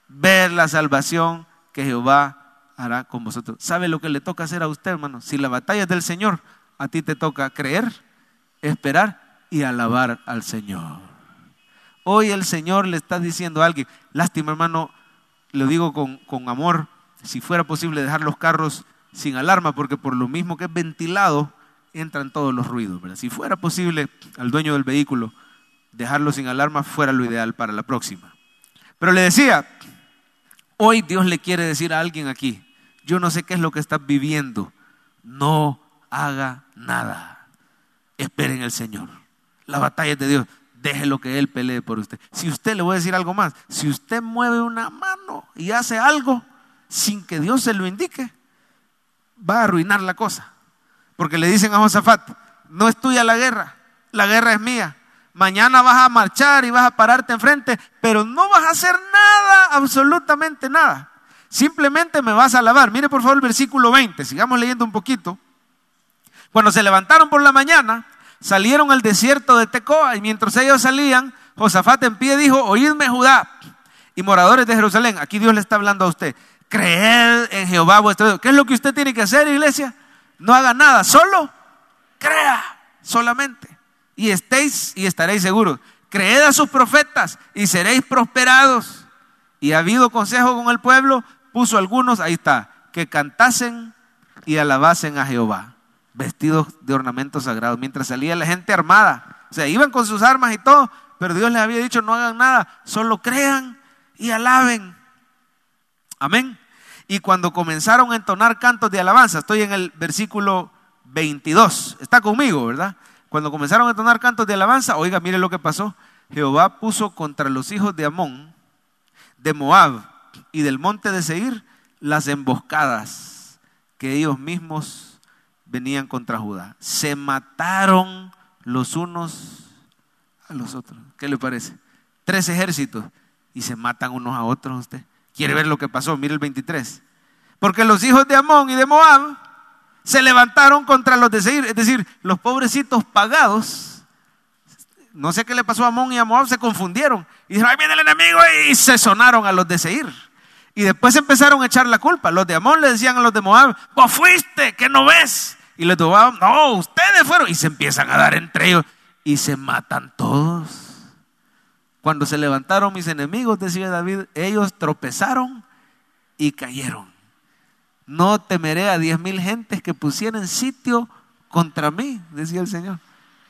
Ver la salvación que Jehová hará con vosotros. ¿Sabe lo que le toca hacer a usted, hermano? Si la batalla es del Señor, a ti te toca creer, esperar y alabar al Señor. Hoy el Señor le está diciendo a alguien, lástima hermano, lo digo con, con amor, si fuera posible dejar los carros sin alarma, porque por lo mismo que es ventilado, entran todos los ruidos. Si fuera posible al dueño del vehículo dejarlo sin alarma, fuera lo ideal para la próxima. Pero le decía, hoy Dios le quiere decir a alguien aquí, yo no sé qué es lo que estás viviendo, no haga nada, esperen el Señor. La batalla es de Dios, deje lo que Él pelee por usted. Si usted le voy a decir algo más, si usted mueve una mano y hace algo sin que Dios se lo indique, va a arruinar la cosa. Porque le dicen a Josafat, no es tuya la guerra, la guerra es mía. Mañana vas a marchar y vas a pararte enfrente, pero no vas a hacer nada, absolutamente nada. Simplemente me vas a alabar. Mire por favor el versículo 20, sigamos leyendo un poquito. Cuando se levantaron por la mañana, salieron al desierto de Tecoa y mientras ellos salían, Josafat en pie dijo, oídme Judá y moradores de Jerusalén. Aquí Dios le está hablando a usted. Creed en Jehová vuestro Dios. ¿Qué es lo que usted tiene que hacer, iglesia? No haga nada, solo crea, solamente. Y estéis y estaréis seguros. Creed a sus profetas y seréis prosperados. Y ha habido consejo con el pueblo, puso algunos, ahí está, que cantasen y alabasen a Jehová, vestidos de ornamentos sagrados, mientras salía la gente armada. O sea, iban con sus armas y todo, pero Dios les había dicho, no hagan nada, solo crean y alaben. Amén. Y cuando comenzaron a entonar cantos de alabanza, estoy en el versículo 22. Está conmigo, ¿verdad? Cuando comenzaron a tonar cantos de alabanza, oiga, mire lo que pasó. Jehová puso contra los hijos de Amón, de Moab y del monte de Seir las emboscadas que ellos mismos venían contra Judá. Se mataron los unos a los otros. ¿Qué le parece? Tres ejércitos y se matan unos a otros usted. ¿Quiere ver lo que pasó? Mire el 23. Porque los hijos de Amón y de Moab se levantaron contra los de Seir, es decir, los pobrecitos pagados. No sé qué le pasó a Amón y a Moab, se confundieron. Y dijeron, ahí viene el enemigo y se sonaron a los de Seir. Y después empezaron a echar la culpa. Los de Amón le decían a los de Moab, vos fuiste, que no ves. Y los de Moab, no, ustedes fueron. Y se empiezan a dar entre ellos y se matan todos. Cuando se levantaron mis enemigos, decía David, ellos tropezaron y cayeron. No temeré a diez mil gentes que pusieran sitio contra mí, decía el Señor.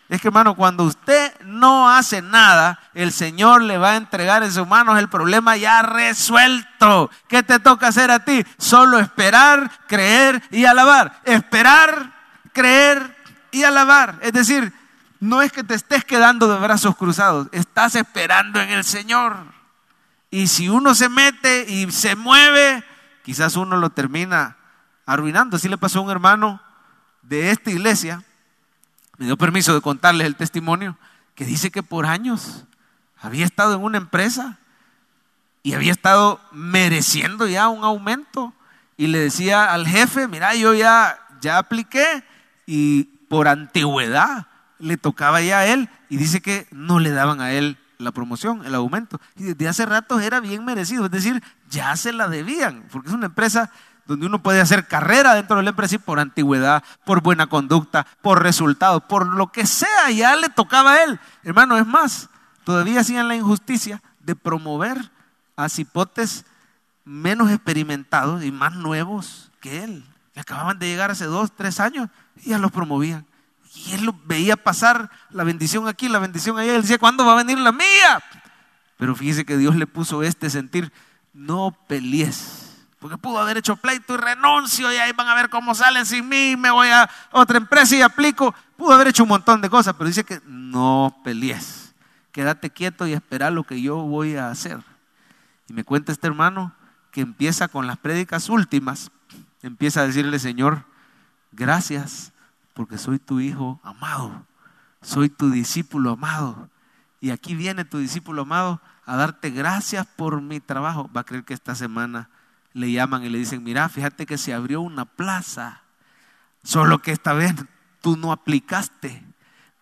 Es que hermano, cuando usted no hace nada, el Señor le va a entregar en sus manos el problema ya resuelto. ¿Qué te toca hacer a ti? Solo esperar, creer y alabar. Esperar, creer y alabar. Es decir, no es que te estés quedando de brazos cruzados, estás esperando en el Señor. Y si uno se mete y se mueve, quizás uno lo termina arruinando. Así le pasó a un hermano de esta iglesia, me dio permiso de contarles el testimonio, que dice que por años había estado en una empresa y había estado mereciendo ya un aumento. Y le decía al jefe, mira, yo ya, ya apliqué y por antigüedad le tocaba ya a él y dice que no le daban a él la promoción, el aumento. Y desde hace rato era bien merecido, es decir, ya se la debían, porque es una empresa donde uno puede hacer carrera dentro de la empresa y por antigüedad, por buena conducta, por resultados, por lo que sea, ya le tocaba a él. Hermano, es más, todavía hacían la injusticia de promover a cipotes menos experimentados y más nuevos que él. Que acababan de llegar hace dos, tres años y ya los promovían. Y él lo veía pasar la bendición aquí, la bendición allá. Él decía, ¿cuándo va a venir la mía? Pero fíjese que Dios le puso este sentir, no pelees. Porque pudo haber hecho pleito y renuncio y ahí van a ver cómo salen sin mí, me voy a otra empresa y aplico. Pudo haber hecho un montón de cosas, pero dice que no pelees. Quédate quieto y espera lo que yo voy a hacer. Y me cuenta este hermano que empieza con las prédicas últimas, empieza a decirle, Señor, gracias porque soy tu hijo amado, soy tu discípulo amado. Y aquí viene tu discípulo amado a darte gracias por mi trabajo. Va a creer que esta semana le llaman y le dicen, mira, fíjate que se abrió una plaza, solo que esta vez tú no aplicaste.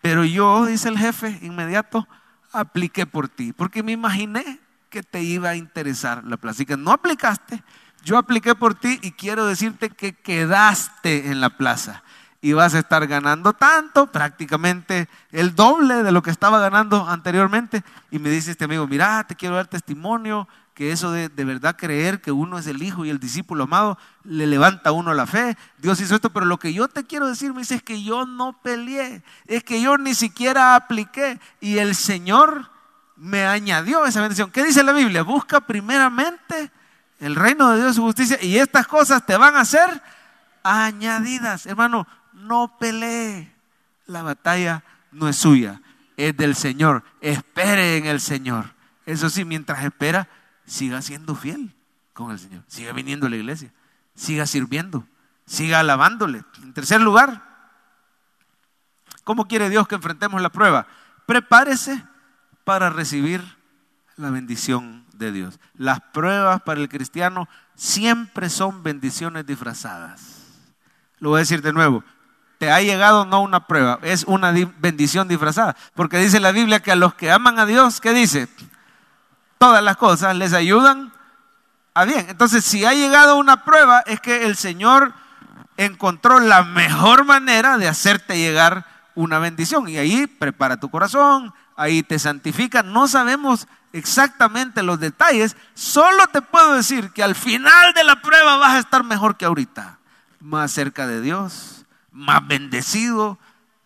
Pero yo, dice el jefe, inmediato, apliqué por ti, porque me imaginé que te iba a interesar la plaza. Y que no aplicaste, yo apliqué por ti y quiero decirte que quedaste en la plaza y vas a estar ganando tanto, prácticamente el doble de lo que estaba ganando anteriormente. Y me dice este amigo, mira, te quiero dar testimonio, que eso de, de verdad creer que uno es el hijo y el discípulo amado, le levanta a uno la fe. Dios hizo esto, pero lo que yo te quiero decir, me dice, es que yo no peleé, es que yo ni siquiera apliqué y el Señor me añadió esa bendición. ¿Qué dice la Biblia? Busca primeramente el reino de Dios y su justicia y estas cosas te van a ser añadidas. Hermano, no pelee. La batalla no es suya, es del Señor. Espere en el Señor. Eso sí, mientras espera, siga siendo fiel con el Señor. Siga viniendo a la iglesia. Siga sirviendo. Siga alabándole. En tercer lugar, ¿cómo quiere Dios que enfrentemos la prueba? Prepárese para recibir la bendición de Dios. Las pruebas para el cristiano siempre son bendiciones disfrazadas. Lo voy a decir de nuevo te ha llegado no una prueba, es una bendición disfrazada. Porque dice la Biblia que a los que aman a Dios, ¿qué dice? Todas las cosas les ayudan a bien. Entonces, si ha llegado una prueba, es que el Señor encontró la mejor manera de hacerte llegar una bendición. Y ahí prepara tu corazón, ahí te santifica. No sabemos exactamente los detalles, solo te puedo decir que al final de la prueba vas a estar mejor que ahorita, más cerca de Dios más bendecido,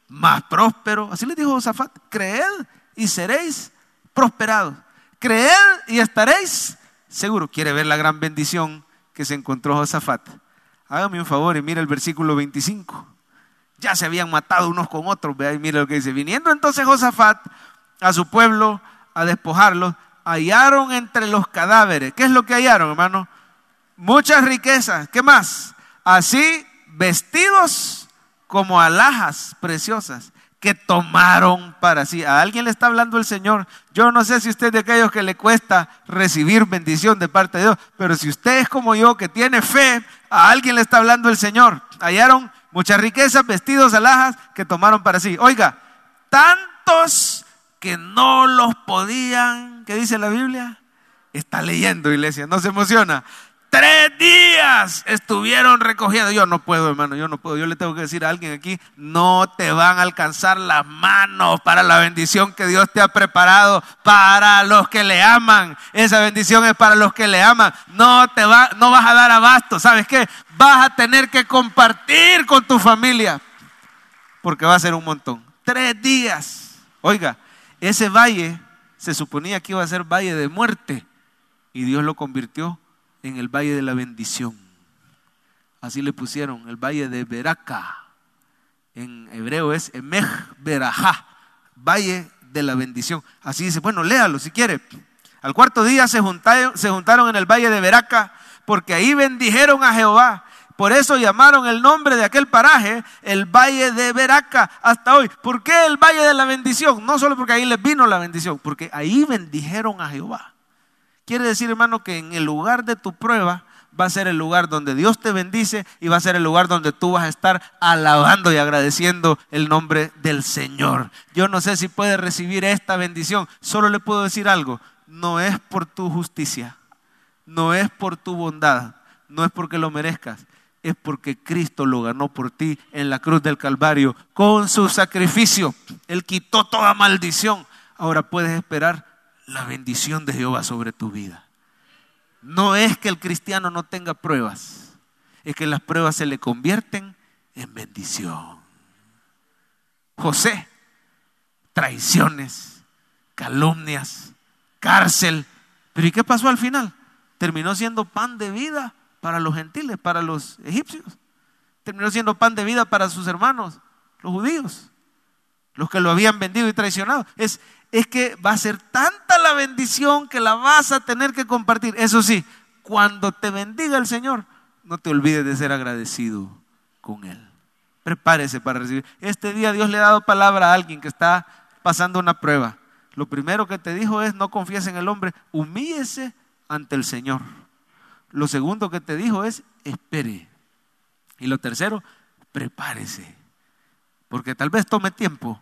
más próspero. Así le dijo Josafat, creed y seréis prosperados. Creed y estaréis seguros. Quiere ver la gran bendición que se encontró Josafat. Hágame un favor y mira el versículo 25. Ya se habían matado unos con otros. Vea, mire lo que dice. Viniendo entonces Josafat a su pueblo a despojarlos, hallaron entre los cadáveres. ¿Qué es lo que hallaron, hermano? Muchas riquezas. ¿Qué más? Así vestidos como alhajas preciosas que tomaron para sí. A alguien le está hablando el Señor. Yo no sé si usted es de aquellos que le cuesta recibir bendición de parte de Dios, pero si usted es como yo, que tiene fe, a alguien le está hablando el Señor. Hallaron muchas riquezas, vestidos, alhajas que tomaron para sí. Oiga, tantos que no los podían, ¿qué dice la Biblia? Está leyendo, iglesia, no se emociona. Tres días estuvieron recogiendo. Yo no puedo, hermano, yo no puedo. Yo le tengo que decir a alguien aquí, no te van a alcanzar las manos para la bendición que Dios te ha preparado para los que le aman. Esa bendición es para los que le aman. No te va, no vas a dar abasto. ¿Sabes qué? Vas a tener que compartir con tu familia. Porque va a ser un montón. Tres días. Oiga, ese valle se suponía que iba a ser valle de muerte. Y Dios lo convirtió en el valle de la bendición. Así le pusieron, el valle de Beraca. En hebreo es Emej Berajá, valle de la bendición. Así dice, bueno, léalo si quiere. Al cuarto día se juntaron, se juntaron en el valle de Beraca, porque ahí bendijeron a Jehová. Por eso llamaron el nombre de aquel paraje el Valle de Beraca hasta hoy. ¿Por qué el Valle de la Bendición? No solo porque ahí les vino la bendición, porque ahí bendijeron a Jehová. Quiere decir, hermano, que en el lugar de tu prueba va a ser el lugar donde Dios te bendice y va a ser el lugar donde tú vas a estar alabando y agradeciendo el nombre del Señor. Yo no sé si puedes recibir esta bendición. Solo le puedo decir algo. No es por tu justicia, no es por tu bondad, no es porque lo merezcas. Es porque Cristo lo ganó por ti en la cruz del Calvario con su sacrificio. Él quitó toda maldición. Ahora puedes esperar la bendición de Jehová sobre tu vida. No es que el cristiano no tenga pruebas, es que las pruebas se le convierten en bendición. José, traiciones, calumnias, cárcel. Pero ¿y qué pasó al final? Terminó siendo pan de vida para los gentiles, para los egipcios. Terminó siendo pan de vida para sus hermanos, los judíos, los que lo habían vendido y traicionado. Es, es que va a ser tanta la bendición que la vas a tener que compartir. Eso sí, cuando te bendiga el Señor, no te olvides de ser agradecido con Él. Prepárese para recibir. Este día Dios le ha dado palabra a alguien que está pasando una prueba. Lo primero que te dijo es no confíes en el hombre, humíllese ante el Señor. Lo segundo que te dijo es espere. Y lo tercero, prepárese. Porque tal vez tome tiempo,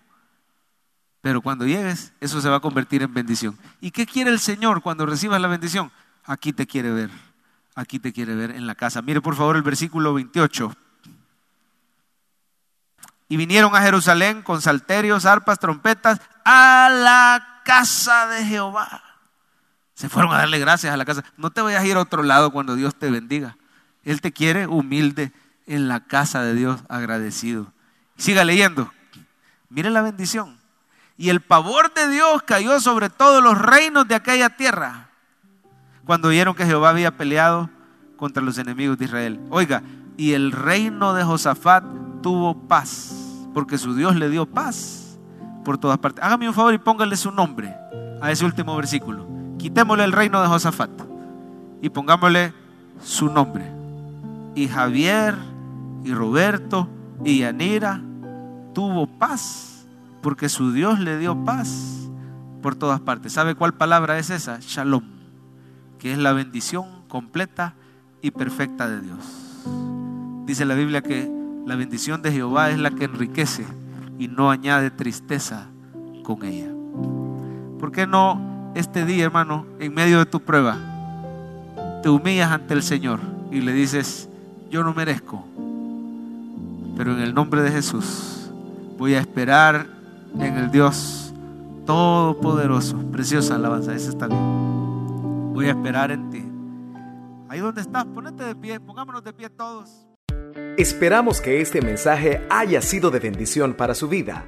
pero cuando llegues, eso se va a convertir en bendición. ¿Y qué quiere el Señor cuando recibas la bendición? Aquí te quiere ver. Aquí te quiere ver en la casa. Mire por favor el versículo 28. Y vinieron a Jerusalén con salterios, arpas, trompetas a la casa de Jehová. Se fueron a darle gracias a la casa. No te vayas a ir a otro lado cuando Dios te bendiga. Él te quiere humilde en la casa de Dios, agradecido. Siga leyendo. Mire la bendición y el pavor de Dios cayó sobre todos los reinos de aquella tierra cuando vieron que Jehová había peleado contra los enemigos de Israel. Oiga, y el reino de Josafat tuvo paz, porque su Dios le dio paz por todas partes. Hágame un favor y póngale su nombre a ese último versículo. Quitémosle el reino de Josafat y pongámosle su nombre. Y Javier y Roberto y Yanira tuvo paz porque su Dios le dio paz por todas partes. ¿Sabe cuál palabra es esa? Shalom, que es la bendición completa y perfecta de Dios. Dice la Biblia que la bendición de Jehová es la que enriquece y no añade tristeza con ella. ¿Por qué no este día, hermano, en medio de tu prueba, te humillas ante el Señor y le dices, yo no merezco, pero en el nombre de Jesús voy a esperar en el Dios Todopoderoso. Preciosa alabanza, esa está bien. Voy a esperar en ti. Ahí donde estás, ponete de pie, pongámonos de pie todos. Esperamos que este mensaje haya sido de bendición para su vida.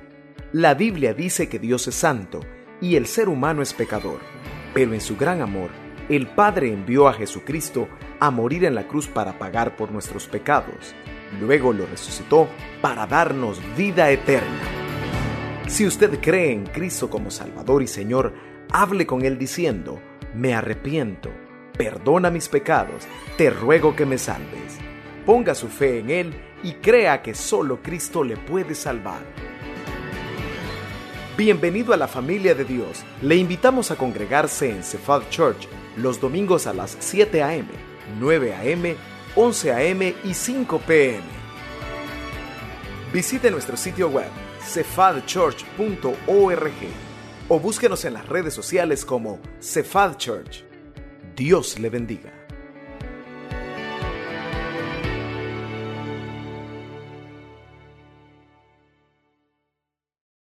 La Biblia dice que Dios es santo y el ser humano es pecador, pero en su gran amor, el Padre envió a Jesucristo a morir en la cruz para pagar por nuestros pecados Luego lo resucitó para darnos vida eterna. Si usted cree en Cristo como Salvador y Señor, hable con Él diciendo, me arrepiento, perdona mis pecados, te ruego que me salves. Ponga su fe en Él y crea que solo Cristo le puede salvar. Bienvenido a la familia de Dios. Le invitamos a congregarse en Cephal Church los domingos a las 7 a.m., 9 a.m., 11 a.m. y 5 p.m. Visite nuestro sitio web cefadchurch.org o búsquenos en las redes sociales como Cephal Church. Dios le bendiga.